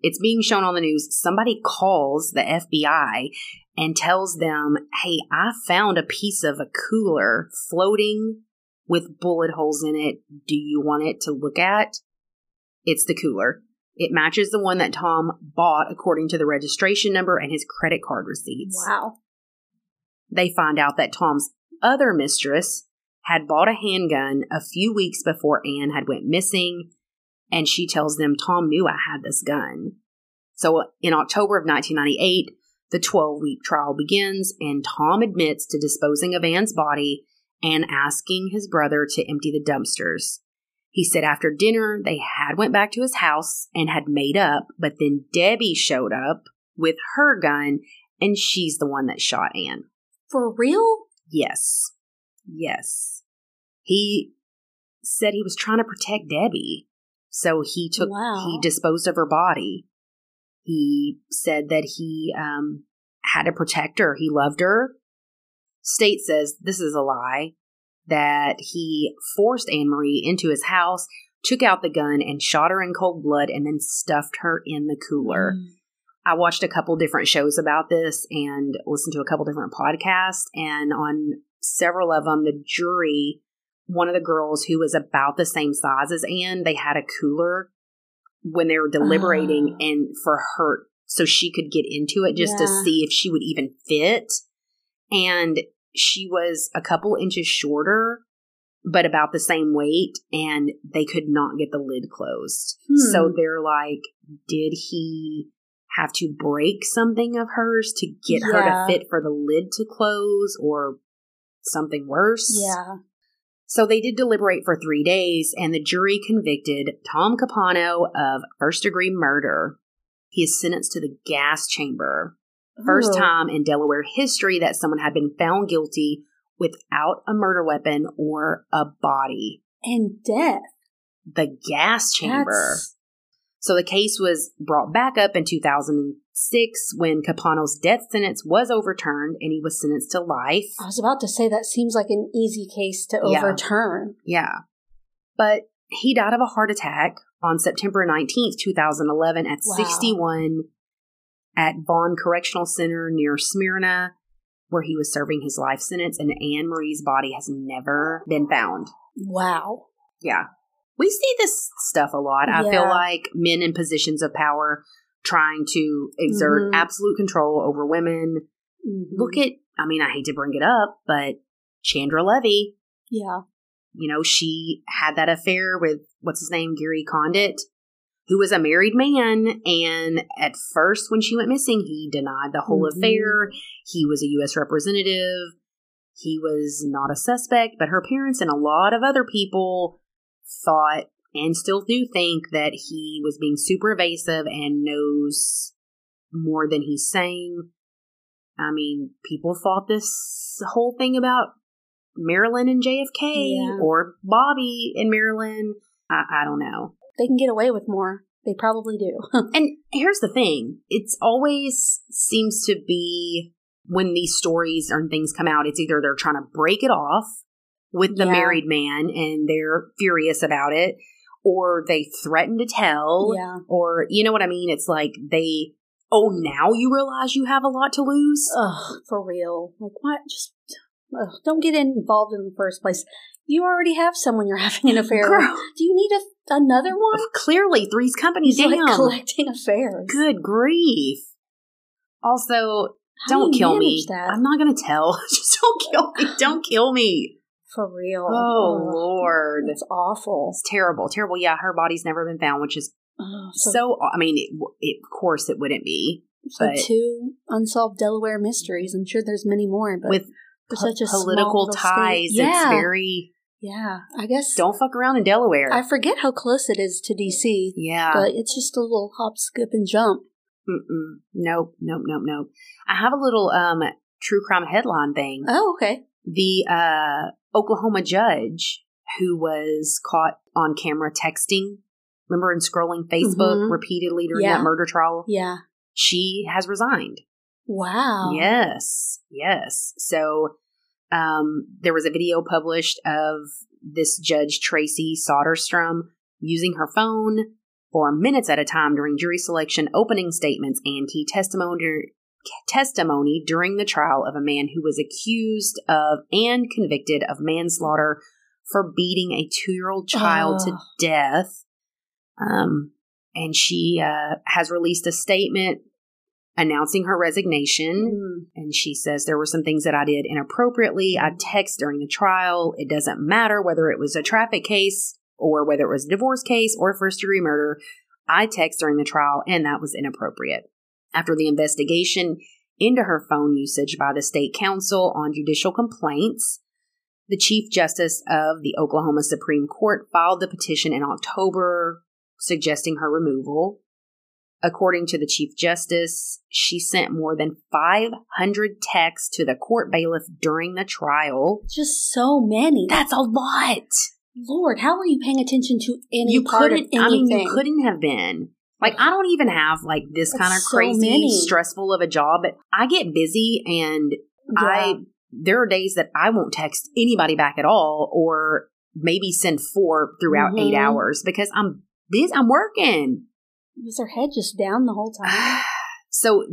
it's being shown on the news. Somebody calls the FBI and tells them, Hey, I found a piece of a cooler floating with bullet holes in it. Do you want it to look at? It's the cooler. It matches the one that Tom bought according to the registration number and his credit card receipts. Wow. They find out that Tom's other mistress had bought a handgun a few weeks before Anne had went missing, and she tells them Tom knew I had this gun. So uh, in October of 1998, the 12 week trial begins, and Tom admits to disposing of Anne's body and asking his brother to empty the dumpsters. He said after dinner they had went back to his house and had made up, but then Debbie showed up with her gun and she's the one that shot Anne. For real? Yes. Yes. He said he was trying to protect Debbie. So he took Wow. he disposed of her body. He said that he um had to protect her. He loved her. State says this is a lie. That he forced Anne Marie into his house, took out the gun, and shot her in cold blood, and then stuffed her in the cooler. Mm. I watched a couple different shows about this and listened to a couple different podcasts. And on several of them, the jury, one of the girls who was about the same size as Anne, they had a cooler when they were deliberating Oh. and for her, so she could get into it just to see if she would even fit. And she was a couple inches shorter, but about the same weight, and they could not get the lid closed. Hmm. So they're like, did he have to break something of hers to get her to fit for the lid to close or something worse? Yeah. So they did deliberate for three days, and the jury convicted Tom Capano of first degree murder. He is sentenced to the gas chamber. First Ooh. time in Delaware history that someone had been found guilty without a murder weapon or a body. And death. The gas chamber. That's- So the case was brought back up in 2006 when Capano's death sentence was overturned and he was sentenced to life. I was about to say that seems like an easy case to Yeah. overturn. Yeah. But he died of a heart attack on September 19th, 2011 at Wow. 61 at Vaughn Correctional Center near Smyrna where he was serving his life sentence and Anne Marie's body has never been found. Wow. Yeah. We see this stuff a lot. I feel like men in positions of power trying to exert Mhm. absolute control over women. Mhm. Look at, I mean, I hate to bring it up, but Chandra Levy, Yeah. you know, she had that affair with, what's his name, Gary Condit, who was a married man. And at first, when she went missing, he denied the whole Mhm. affair. He was a U.S. representative. He was not a suspect, but her parents and a lot of other people thought and still do think that he was being super evasive and knows more than he's saying. I mean, people thought this whole thing about Marilyn and JFK Yeah. or Bobby and Marilyn. I, I don't know. They can get away with more. They probably do. And here's the thing it's always seems to be when these stories and things come out, it's either they're trying to break it off with the Yeah. married man and they're furious about it, or they threaten to tell, yeah. or you know what I mean? It's like they, oh, now you realize you have a lot to lose. Ugh, for real. Like, what? Just ugh, don't get involved in the first place. You already have someone you're having an affair with. Girl. Do you need a, another one? Clearly, Three's Company He's like collecting affairs. Good grief. Also, How don't do kill me. That? I'm not going to tell. Just don't kill me. Don't kill me. for real. Oh, Ugh, Lord. It's awful. It's terrible. Terrible. Yeah, her body's never been found, which is Ugh, so, so, I mean, it, it, of course it wouldn't be. so but- two unsolved Delaware mysteries. I'm sure there's many more, but With po- such a political ties, state. it's Yeah. very, Yeah, I guess. Don't fuck around in Delaware. I forget how close it is to DC, yeah. but it's just a little hop, skip, and jump. Mm-mm. Nope, nope, nope, nope. I have a little um true crime headline thing. Oh, okay. The uh Oklahoma judge who was caught on camera texting, remember, and scrolling Facebook Mhm. repeatedly during Yeah. that murder trial, Yeah. she has resigned. Wow. Yes, yes. So um, there was a video published of this judge, Traci Soderstrom, using her phone for minutes at a time during jury selection, opening statements, and key testimony. Testimony during the trial of a man who was accused of and convicted of manslaughter for beating a two-year-old child to Oh. death. Um, and she uh, has released a statement announcing her resignation. Mm. And she says there were some things that I did inappropriately. I text during the trial. It doesn't matter whether it was a traffic case or whether it was a divorce case or first degree murder. I text during the trial, and that was inappropriate. After the investigation into her phone usage by the state council on judicial complaints, the Chief Justice of the Oklahoma Supreme Court filed the petition in October suggesting her removal. According to the Chief Justice, she sent more than 500 texts to the court bailiff during the trial. Just so many. That's a lot. Lord, how are you paying attention to any You part of couldn't, anything? I mean, you couldn't have been. Like, I don't even have like this That's kind of so crazy, many. stressful of a job, but I get busy and I, there are days that I won't text anybody back at all or maybe send four throughout eight Mhm. hours because I'm busy, I'm working. Was her head just down the whole time? so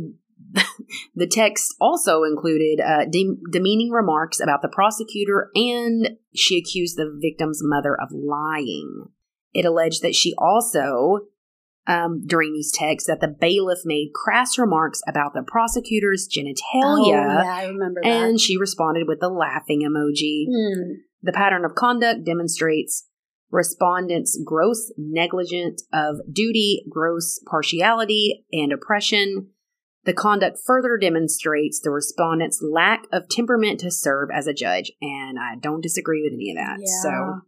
the text also included uh, de- demeaning remarks about the prosecutor, and she accused the victim's mother of lying. It alleged that she also, um, during these texts, that the bailiff made crass remarks about the prosecutor's genitalia, Oh, yeah, I remember that. and she responded with the laughing emoji. Hmm. The pattern of conduct demonstrates respondents' gross negligence of duty, gross partiality, and oppression. The conduct further demonstrates the respondent's lack of temperament to serve as a judge, and I don't disagree with any of that. Yeah. So,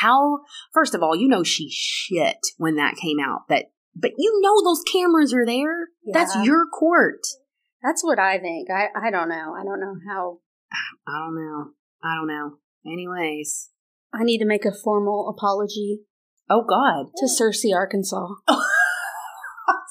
how, first of all, you know she shit when that came out, that, but you know those cameras are there. That's your court. That's what I think. I, I don't know. I don't know how. I don't know. I don't know. Anyways. I need to make a formal apology Oh, God. to Searcy, Arkansas.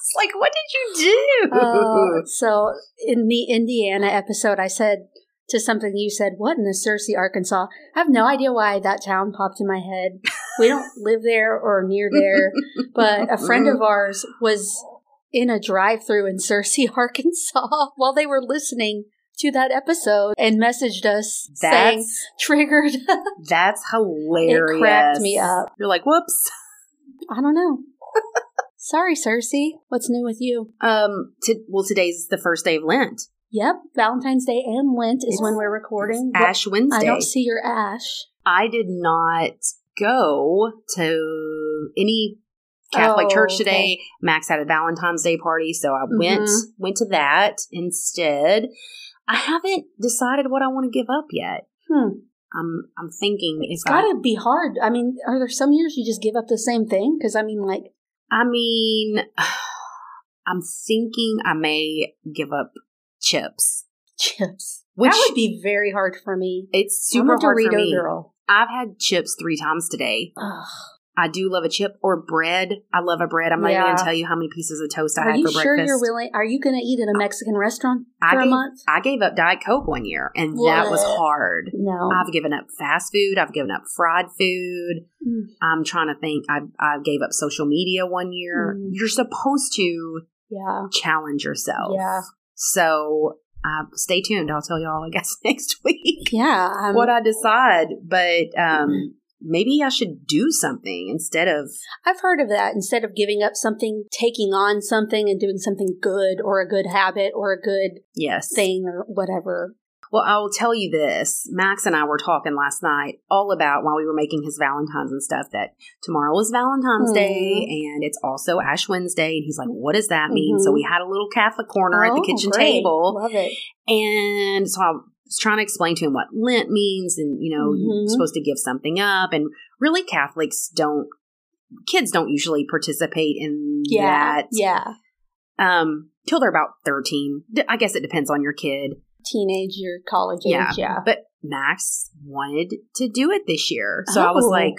It's like, what did you do? Uh, so in the Indiana episode, I said to something you said, "What in the Searcy, Arkansas?" I have no idea why that town popped in my head. We don't live there or near there, but a friend of ours was in a drive-through in Searcy, Arkansas, while they were listening to that episode and messaged us saying triggered. that's hilarious. It cracked me up. You're like, whoops. I don't know. Sorry, Searcy. What's new with you? Um. To, well, today's the first day of Lent. Yep, Valentine's Day and Lent is It's- when we're recording. Ash Wednesday. I don't see your ash. I did not go to any Catholic Oh, church okay. today. Max had a Valentine's Day party, so I went Mhm. went to that instead. I haven't decided what I want to give up yet. Hmm. I'm I'm thinking it's got to be hard. I mean, are there some years you just give up the same thing? Because I mean, like, I mean, I'm thinking I may give up chips. chips. Which that would be very hard for me. it's super I'm a hard Dorito for me. girl. I've had chips three times today. Ugh. I do love a chip or bread. I love a bread. I'm not even going to tell you how many pieces of toast I Are had for sure breakfast. you sure you're willing? Are you going to eat at a Mexican restaurant I for a gave, month? I gave up Diet Coke one year, and that was hard. No. I've given up fast food. I've given up fried food. Mm. I'm trying to think. I I gave up social media one year. Mm. You're supposed to yeah. challenge yourself. Yeah. So uh, stay tuned. I'll tell y'all, I guess, next week Yeah. Um, what I decide. But um, maybe I should do something instead of. I've heard of that. Instead of giving up something, taking on something and doing something good or a good habit or a good Yes. thing or whatever. Well, I will tell you this. Max and I were talking last night all about while we were making his Valentine's and stuff that tomorrow is Valentine's Mhm. Day and it's also Ash Wednesday. And he's like, what does that mean? So Mhm. we had a little Catholic corner at the Oh, kitchen great. table. Love it. And so I was trying to explain to him what Lent means and, you know, you're Mhm. supposed to give something up. And really, Catholics don't, kids don't usually participate in Yeah. that. Yeah. Um, till they're about 13. I guess it depends on your kid. Teenager, college age. Yeah. Yeah. But Max wanted to do it this year. So I was Oh. like,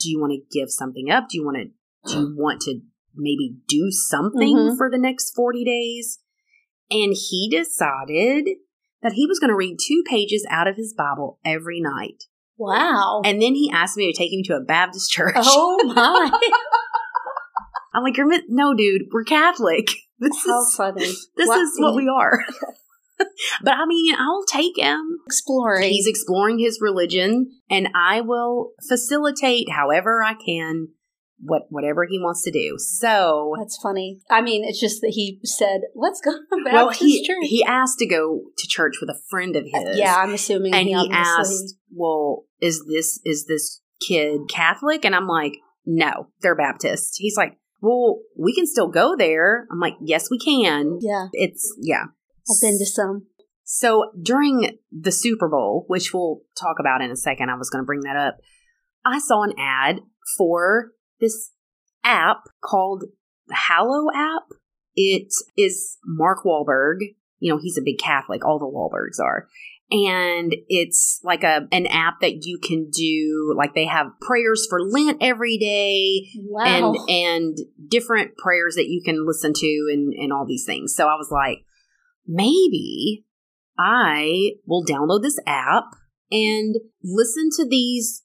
do you want to give something up? Do you want to, do you want to maybe do something Mhm. for the next 40 days? And he decided that he was going to read two pages out of his Bible every night. Wow. And then he asked me to take him to a Baptist church. oh my. I'm like, You're, mi- no, dude, we're Catholic. This How is funny. this Wow. is what we are. but I mean, I'll take him. exploring. He's exploring his religion, and I will facilitate however I can what whatever he wants to do. So, That's funny. I mean, it's just that he said, "Let's go to Baptist well, he church." he asked to go to church with a friend of his. yeah, I'm assuming. and he, he asked, "Well, is this is this kid Catholic?" And I'm like, "No, they're Baptist." He's like, "Well, we can still go there." I'm like, "Yes, we can." "Yeah, It's yeah. I've been to some." So during the Super Bowl, which we'll talk about in a second, I was going to bring that up. I saw an ad for this app called the Hallow app. It is Mark Wahlberg. You know, he's a big Catholic. All the Wahlbergs are. And it's like a an app that you can do like they have prayers for Lent every day Wow. and and different prayers that you can listen to and and all these things. So I was like, maybe I will download this app and listen to these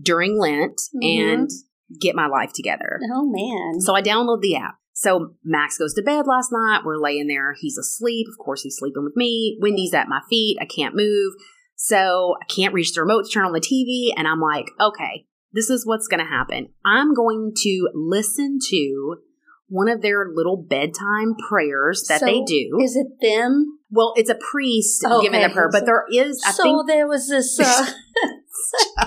during Lent Mhm. and get my life together. oh man. So I download the app. So Max goes to bed last night. We're laying there. He's asleep. Of course, he's sleeping with me. Wendy's at my feet. I can't move. So I can't reach the remote to turn on the TV. And I'm like, okay, this is what's going to happen. I'm going to listen to one of their little bedtime prayers that So, they do. Is it them? well, it's a priest Okay. giving the prayer, but there is, I so think, there was this. Uh,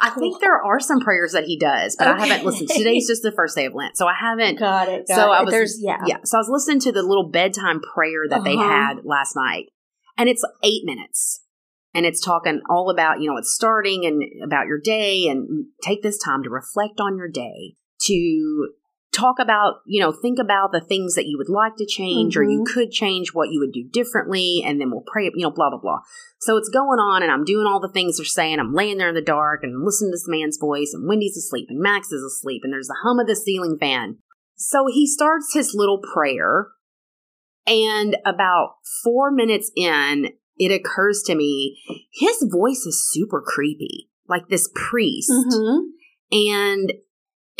I think there are some prayers that he does, but I haven't Okay. listened. Today's just the first day of Lent, so I haven't got it. Got so it. I was There's yeah. yeah. So I was listening to the little bedtime prayer that they Uh-huh. had last night, and it's eight minutes, and it's talking all about you know it's starting and about your day, and take this time to reflect on your day, to talk about you know think about the things that you would like to change or you Mhm. could change what you would do differently, and then we'll pray you know blah blah blah. So it's going on, and I'm doing all the things they're saying. I'm laying there in the dark and listening to this man's voice, and Wendy's asleep, and Max is asleep, and there's the hum of the ceiling fan. So he starts his little prayer, and about four minutes in, it occurs to me his voice is super creepy, like this priest. Mhm. And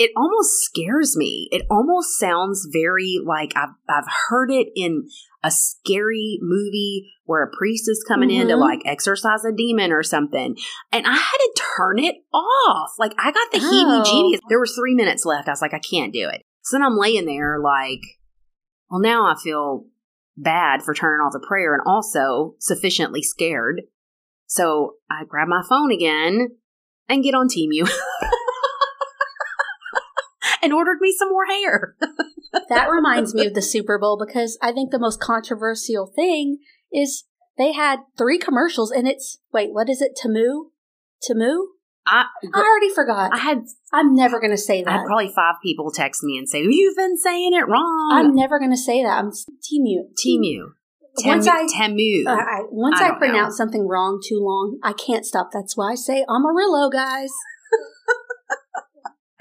it almost scares me. It almost sounds very like I've, I've heard it in a scary movie where a priest is coming in to Mhm. like exorcise a demon or something. And I had to turn it off. Like I got the heebie jeebies. Oh. There were three minutes left. I was like, I can't do it. So then I'm laying there like, well, now I feel bad for turning off the prayer and also sufficiently scared. So I grab my phone again and get on Teemu. and ordered me some more hair. That reminds me of the Super Bowl because I think the most controversial thing is they had three commercials and it's wait, what is it? Tamu? Tamu? I I already forgot. I had I'm never going to say that. I had probably five people text me and say, You've been saying it wrong. I'm never going to say that. I'm Timu. Temu. Once Temu. I- Temu. Uh, I, once I I, pronounce something wrong too long, I can't stop. That's why I say Amarillo, guys.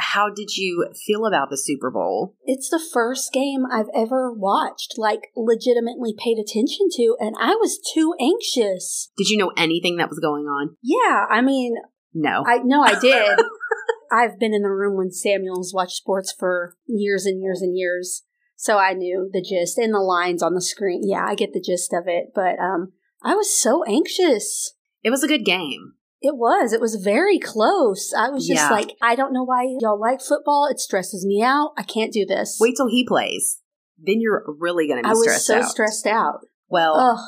How did you feel about the Super Bowl? It's the first game I've ever watched, like legitimately paid attention to, and I was too anxious. Did you know anything that was going on? Yeah, I mean, No. I no, I did. I've been in the room when Samuel's watched sports for years and years and years, so I knew the gist and the lines on the screen. Yeah, I get the gist of it, but um, I was so anxious. it was a good game. It was. It was very close. I was just Yeah. like, I don't know why y'all like football. It stresses me out. I can't do this. Wait till he plays. Then you're really going to be I was so out. stressed out. well, Ugh.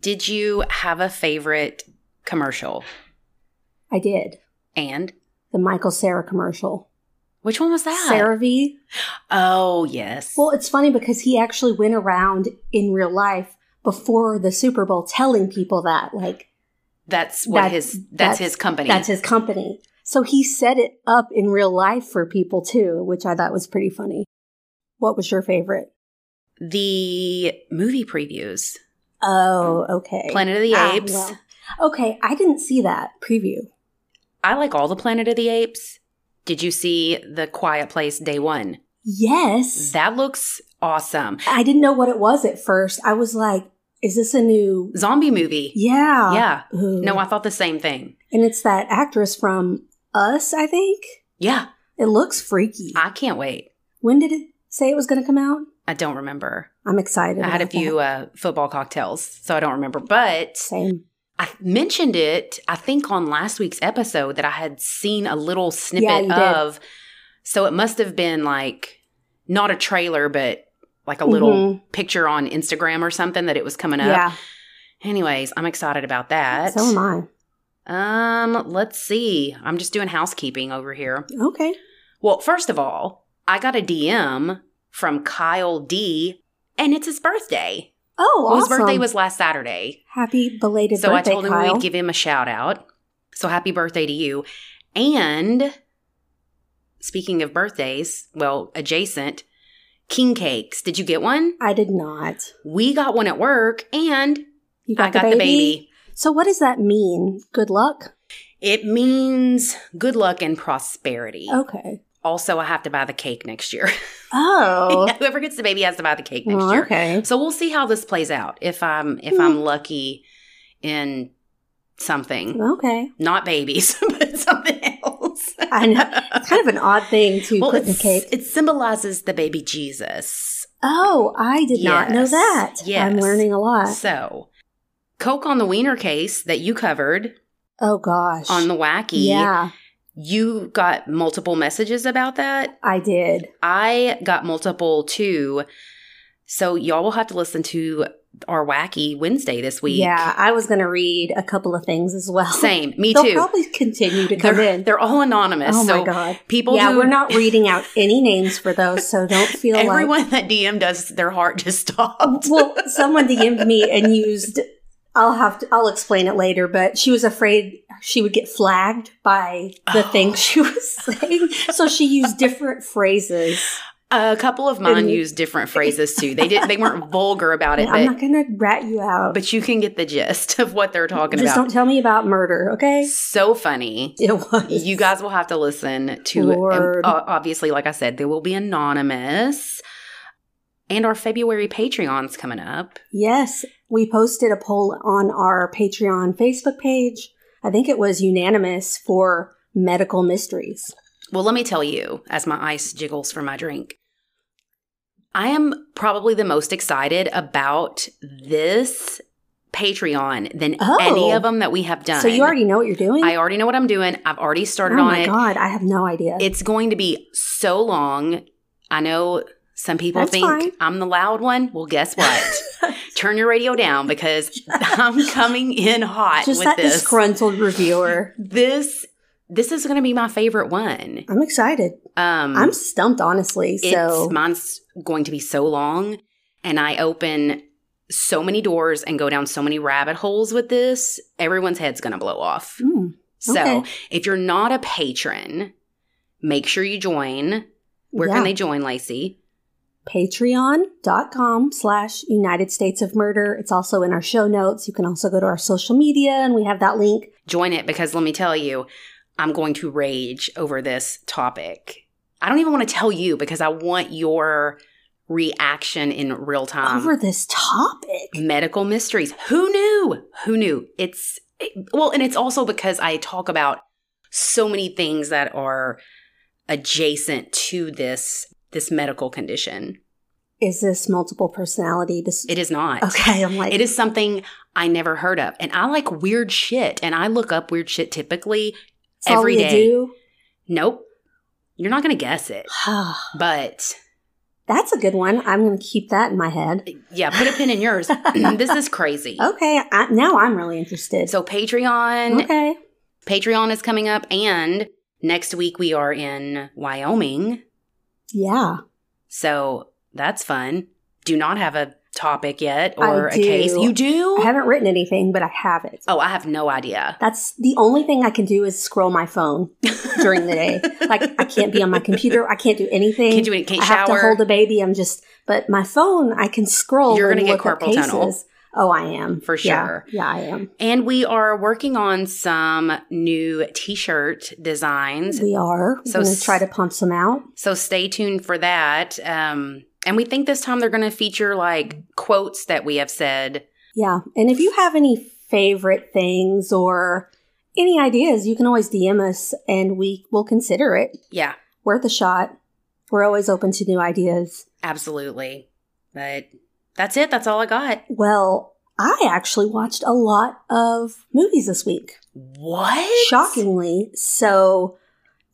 did you have a favorite commercial? I did. And The Michael Cera commercial. which one was that? CeraVe. Oh, yes. Well, it's funny because he actually went around in real life before the Super Bowl telling people that, like, That's what That- his that's, that's- his company. that's his company. So he set it up in real life for people too, which I thought was pretty funny. What was your favorite? the movie previews. Oh, okay. Planet of the Ah, Apes. well. Okay, I didn't see that preview. I like all the Planet of the Apes. Did you see the Quiet Place Day One? Yes. That looks awesome. I didn't know what it was at first. I was like, is this a new Zombie movie. Yeah. Yeah. Ooh. No, I thought the same thing. and it's that actress from Us, I think. Yeah, It looks freaky. I can't wait. when did it say it was going to come out? I don't remember. I'm excited. I had a few uh, football cocktails, so I don't remember. But Same. I mentioned it, I think, on last week's episode that I had seen a little snippet did. of. So it must have been like not a trailer, but like a little Mhm. picture on Instagram or something that it was coming up. Yeah. Anyways, I'm excited about that. So am I. Um, let's see. I'm just doing housekeeping over here. Okay. Well, first of all, I got a DM from Kyle D, and it's his birthday. Oh, Well, his birthday was last Saturday. Happy belated so birthday, I told him Kyle. we'd give him a shout out. So happy birthday to you. And speaking of birthdays, well, adjacent, king cakes. Did you get one? I did not. We got one at work and You got, I got the baby. So what does that mean? Good luck? It means good luck and prosperity. Okay. Also, I have to buy the cake next year. Oh. Yeah, whoever gets the baby has to buy the cake next Oh, year. okay. So we'll see how this plays out. If I'm if Hmm. I'm lucky in something, Okay. not babies, but something. I know. It's kind of an odd thing to well, put in cake. it symbolizes the baby Jesus. Oh, I did not know that. Yes. I'm learning a lot. So, Coke on the Wiener case that you covered Oh gosh. on the wacky. Yeah, You got multiple messages about that. I did. I got multiple too. So y'all will have to listen to our wacky Wednesday this week. Yeah, I was going to read a couple of things as well. Same. Me They'll too. probably continue to come they're, in. they're all anonymous. Oh so my god. people yeah, who we're not reading out any names for those, so don't feel like everyone like. that DM does their heart just stopped. Well, someone DM'd me and used. I'll have to. I'll explain it later. But she was afraid she would get flagged by the Oh. things she was saying, so she used different phrases. A couple of mine And- used different phrases too. They did. They weren't vulgar about it, I'm but not going to rat you out. but you can get the gist of what they're talking Just about. Just don't tell me about murder, okay? so funny. It was. You guys will have to listen to. Lord. uh, obviously, like I said, they will be anonymous. And our February Patreon's coming up. Yes, we posted a poll on our Patreon Facebook page. I think it was unanimous for medical mysteries. Well, let me tell you, as my ice jiggles for my drink, I am probably the most excited about this Patreon than Oh. any of them that we have done. So you already know what you're doing? I already know what I'm doing. I've already started oh on it. Oh my god, I have no idea. It's going to be so long. I know some people That's think fine. I'm the loud one. Well, guess what? Turn your radio down because I'm coming in hot Just with that this. disgruntled reviewer. this this is going to be my favorite one. I'm excited. Um, I'm stumped, honestly. it's So mine's going to be so long, and I open so many doors and go down so many rabbit holes with this. Everyone's head's going to blow off. Mm, So if you're not a patron, make sure you join. Where Yeah. can they join, Lacey? patreon.com slash United States of Murder. It's also in our show notes. You can also go to our social media and we have that link. Join it because let me tell you, I'm going to rage over this topic. I don't even want to tell you because I want your reaction in real time. Over this topic. medical mysteries. Who knew? Who knew? It's it- well, and it's also because I talk about so many things that are adjacent to this this medical condition. Is this multiple personality? Dis- It is not. okay, I'm like, It is something I never heard of. And I like weird shit and I look up weird shit typically that's you day. do? Nope. You're not going to guess it. But That's a good one. I'm going to keep that in my head. Uh, yeah, put a pin in yours. this is crazy. Okay, I, now I'm really interested. So Patreon okay. Patreon is coming up, and next week we are in Wyoming. Yeah. So that's fun. Do not have a topic yet or a case. You do? I haven't written anything, but I have it. oh, I have no idea. That's the only thing I can do is scroll my phone during the day. like I can't be on my computer. I can't do anything. Can't do any- can't I have to hold a baby. I'm just. But my phone, I can scroll. You're gonna get look up carpal tunnel. Oh, I am For sure. Yeah, I am. And we are working on some new t shirt designs. We are. So try to pump some out. So stay tuned for that. Um, and we think this time they're going to feature like quotes that we have said. Yeah. And if you have any favorite things or any ideas, you can always DM us and we will consider it. Yeah, Worth a shot. We're always open to new ideas. absolutely. But that's it. That's all I got. Well, I actually watched a lot of movies this week. What? Shockingly. So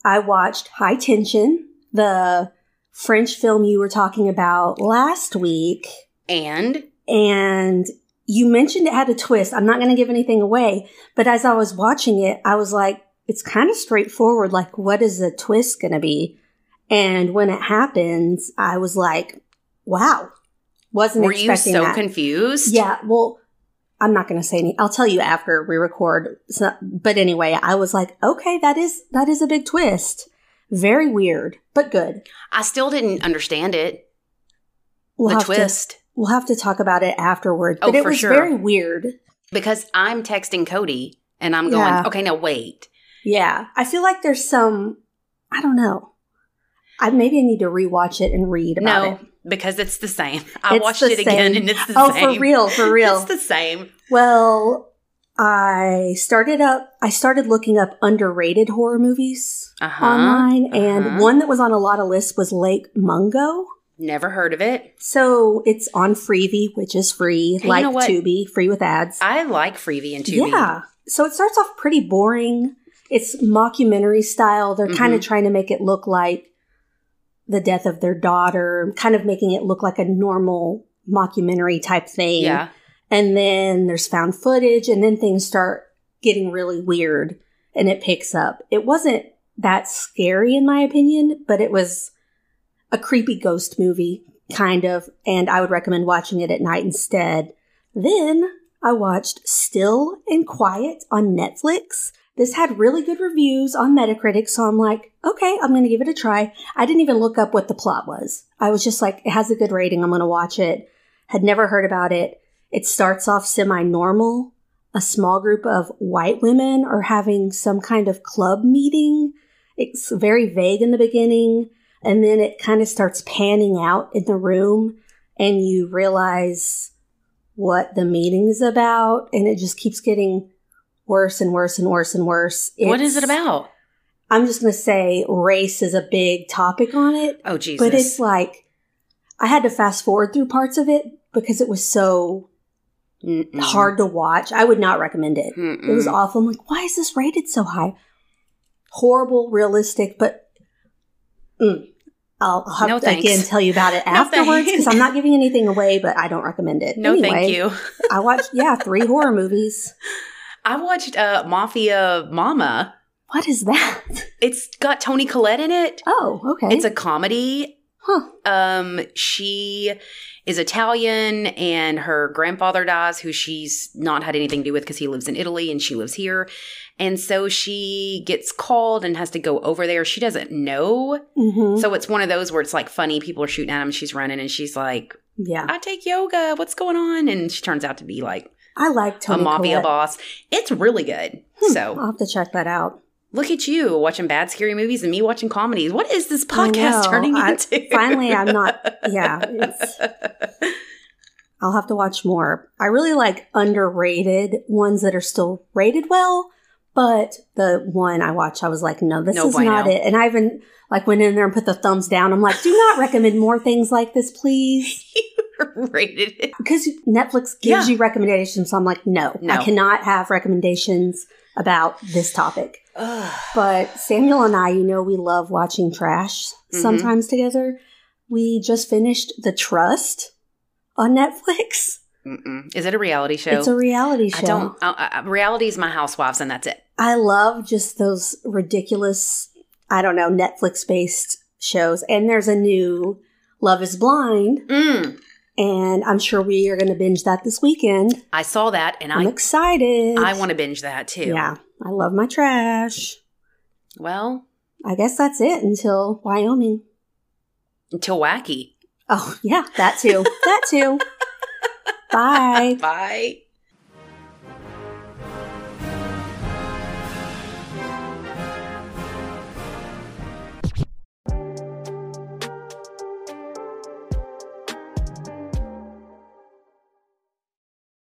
I watched High Tension, the French film you were talking about last week. And and you mentioned it had a twist. I'm not going to give anything away, but as I was watching it, I was like, it's kind of straightforward. Like, what is the twist going to be? And when it happens, I was like, wow. Wasn't were you so that. confused? Yeah, well, I'm not going to say any. I'll tell you after we record. But anyway, I was like, okay, that is that is a big twist. Very weird, but good. I still didn't understand it. We'll the have twist. To, we'll have to talk about it afterward. Oh, But it for was sure. very weird. because I'm texting Cody and I'm going, Yeah. okay, now wait. Yeah, I feel like there's some. I don't know. I maybe I need to rewatch it and read about No, it. because it's the same. I It's watched it again and it's the Oh, same. Oh, for real, for real. it's the same. Well, I started up. I started looking up underrated horror movies Uh-huh. online, and uh-huh. one that was on a lot of lists was Lake Mungo. Never heard of it. So it's on Freevee, which is free, Hey, you like know? Tubi, free with ads. I like Freebie and Tubi. Yeah. So it starts off pretty boring. It's mockumentary style. They're kind Mm-hmm. of trying to make it look like the death of their daughter, kind of making it look like a normal mockumentary type thing. Yeah. And then there's found footage, and then things start getting really weird and it picks up. It wasn't that scary, in my opinion, but it was a creepy ghost movie, kind of, and I would recommend watching it at night instead. Then I watched Still and Quiet on Netflix. This had really good reviews on Metacritic, so I'm like, okay, I'm to give it a try. I didn't even look up what the plot was. I was just like, it has a good rating, I'm to watch it. Had never heard about it. It starts off semi normal. A small group of white women are having some kind of club meeting. It's very vague in the beginning, and then it kind of starts panning out in the room, and you realize what the meeting is about, and it just keeps getting worse and worse and worse and worse. what is it about? I'm just going to say race is a big topic on it, Oh, Jesus. but it's like I had to fast forward through parts of it because it was so Mm-mm. hard to watch. I would not recommend it. Mm-mm. It was awful. I'm like, why is this rated so high? Horrible, realistic, but mm, I'll I'll have No to thanks. again tell you about it No afterwards because. I'm not giving anything away, but I don't recommend it. No, Anyway, thank you. I watched yeah three horror movies. I watched uh, Mafia Mama. What is that? It's got Toni Collette in it. Oh, okay. It's a comedy. Huh. Um, she is Italian, and her grandfather dies, who she's not had anything to do with because he lives in Italy and she lives here. And so she gets called and has to go over there. She doesn't know. hmm So it's one of those where it's like funny. People are shooting at him. She's running, and she's like, Yeah, "I take yoga. What's going on?" And she turns out to be like I like Toni a mafia Collette. boss. It's really good. Hmm, So I'll have to check that out. Look at you watching bad scary movies and me watching comedies. What is this podcast turning I- into? finally, I'm not- yeah, I'll have to watch more. I really like underrated ones that are still rated well, but the one I watched, I was like, no, this No is not it. And I even like went in there and put the thumbs down. I'm like, do not recommend more things like this, please. rated it. Because Netflix gives Yeah. you recommendations. So I'm like, no, No. I cannot have recommendations about this topic. But Samuel and I, you know, we love watching trash Mhm. sometimes together. We just finished The Trust on Netflix. Mm-mm. Is it a reality show? It's a reality show. I don't. Reality is my housewives, and that's it. I love just those ridiculous, I don't know, Netflix based shows. And there's a new Love is Blind. Mm. And I'm sure we are going to binge that this weekend. I saw that and I'm I excited. I want to binge that too. Yeah, I love my trash. Well, I guess that's it until Wyoming. until wacky. Oh, yeah, that too. that too. Bye. Bye.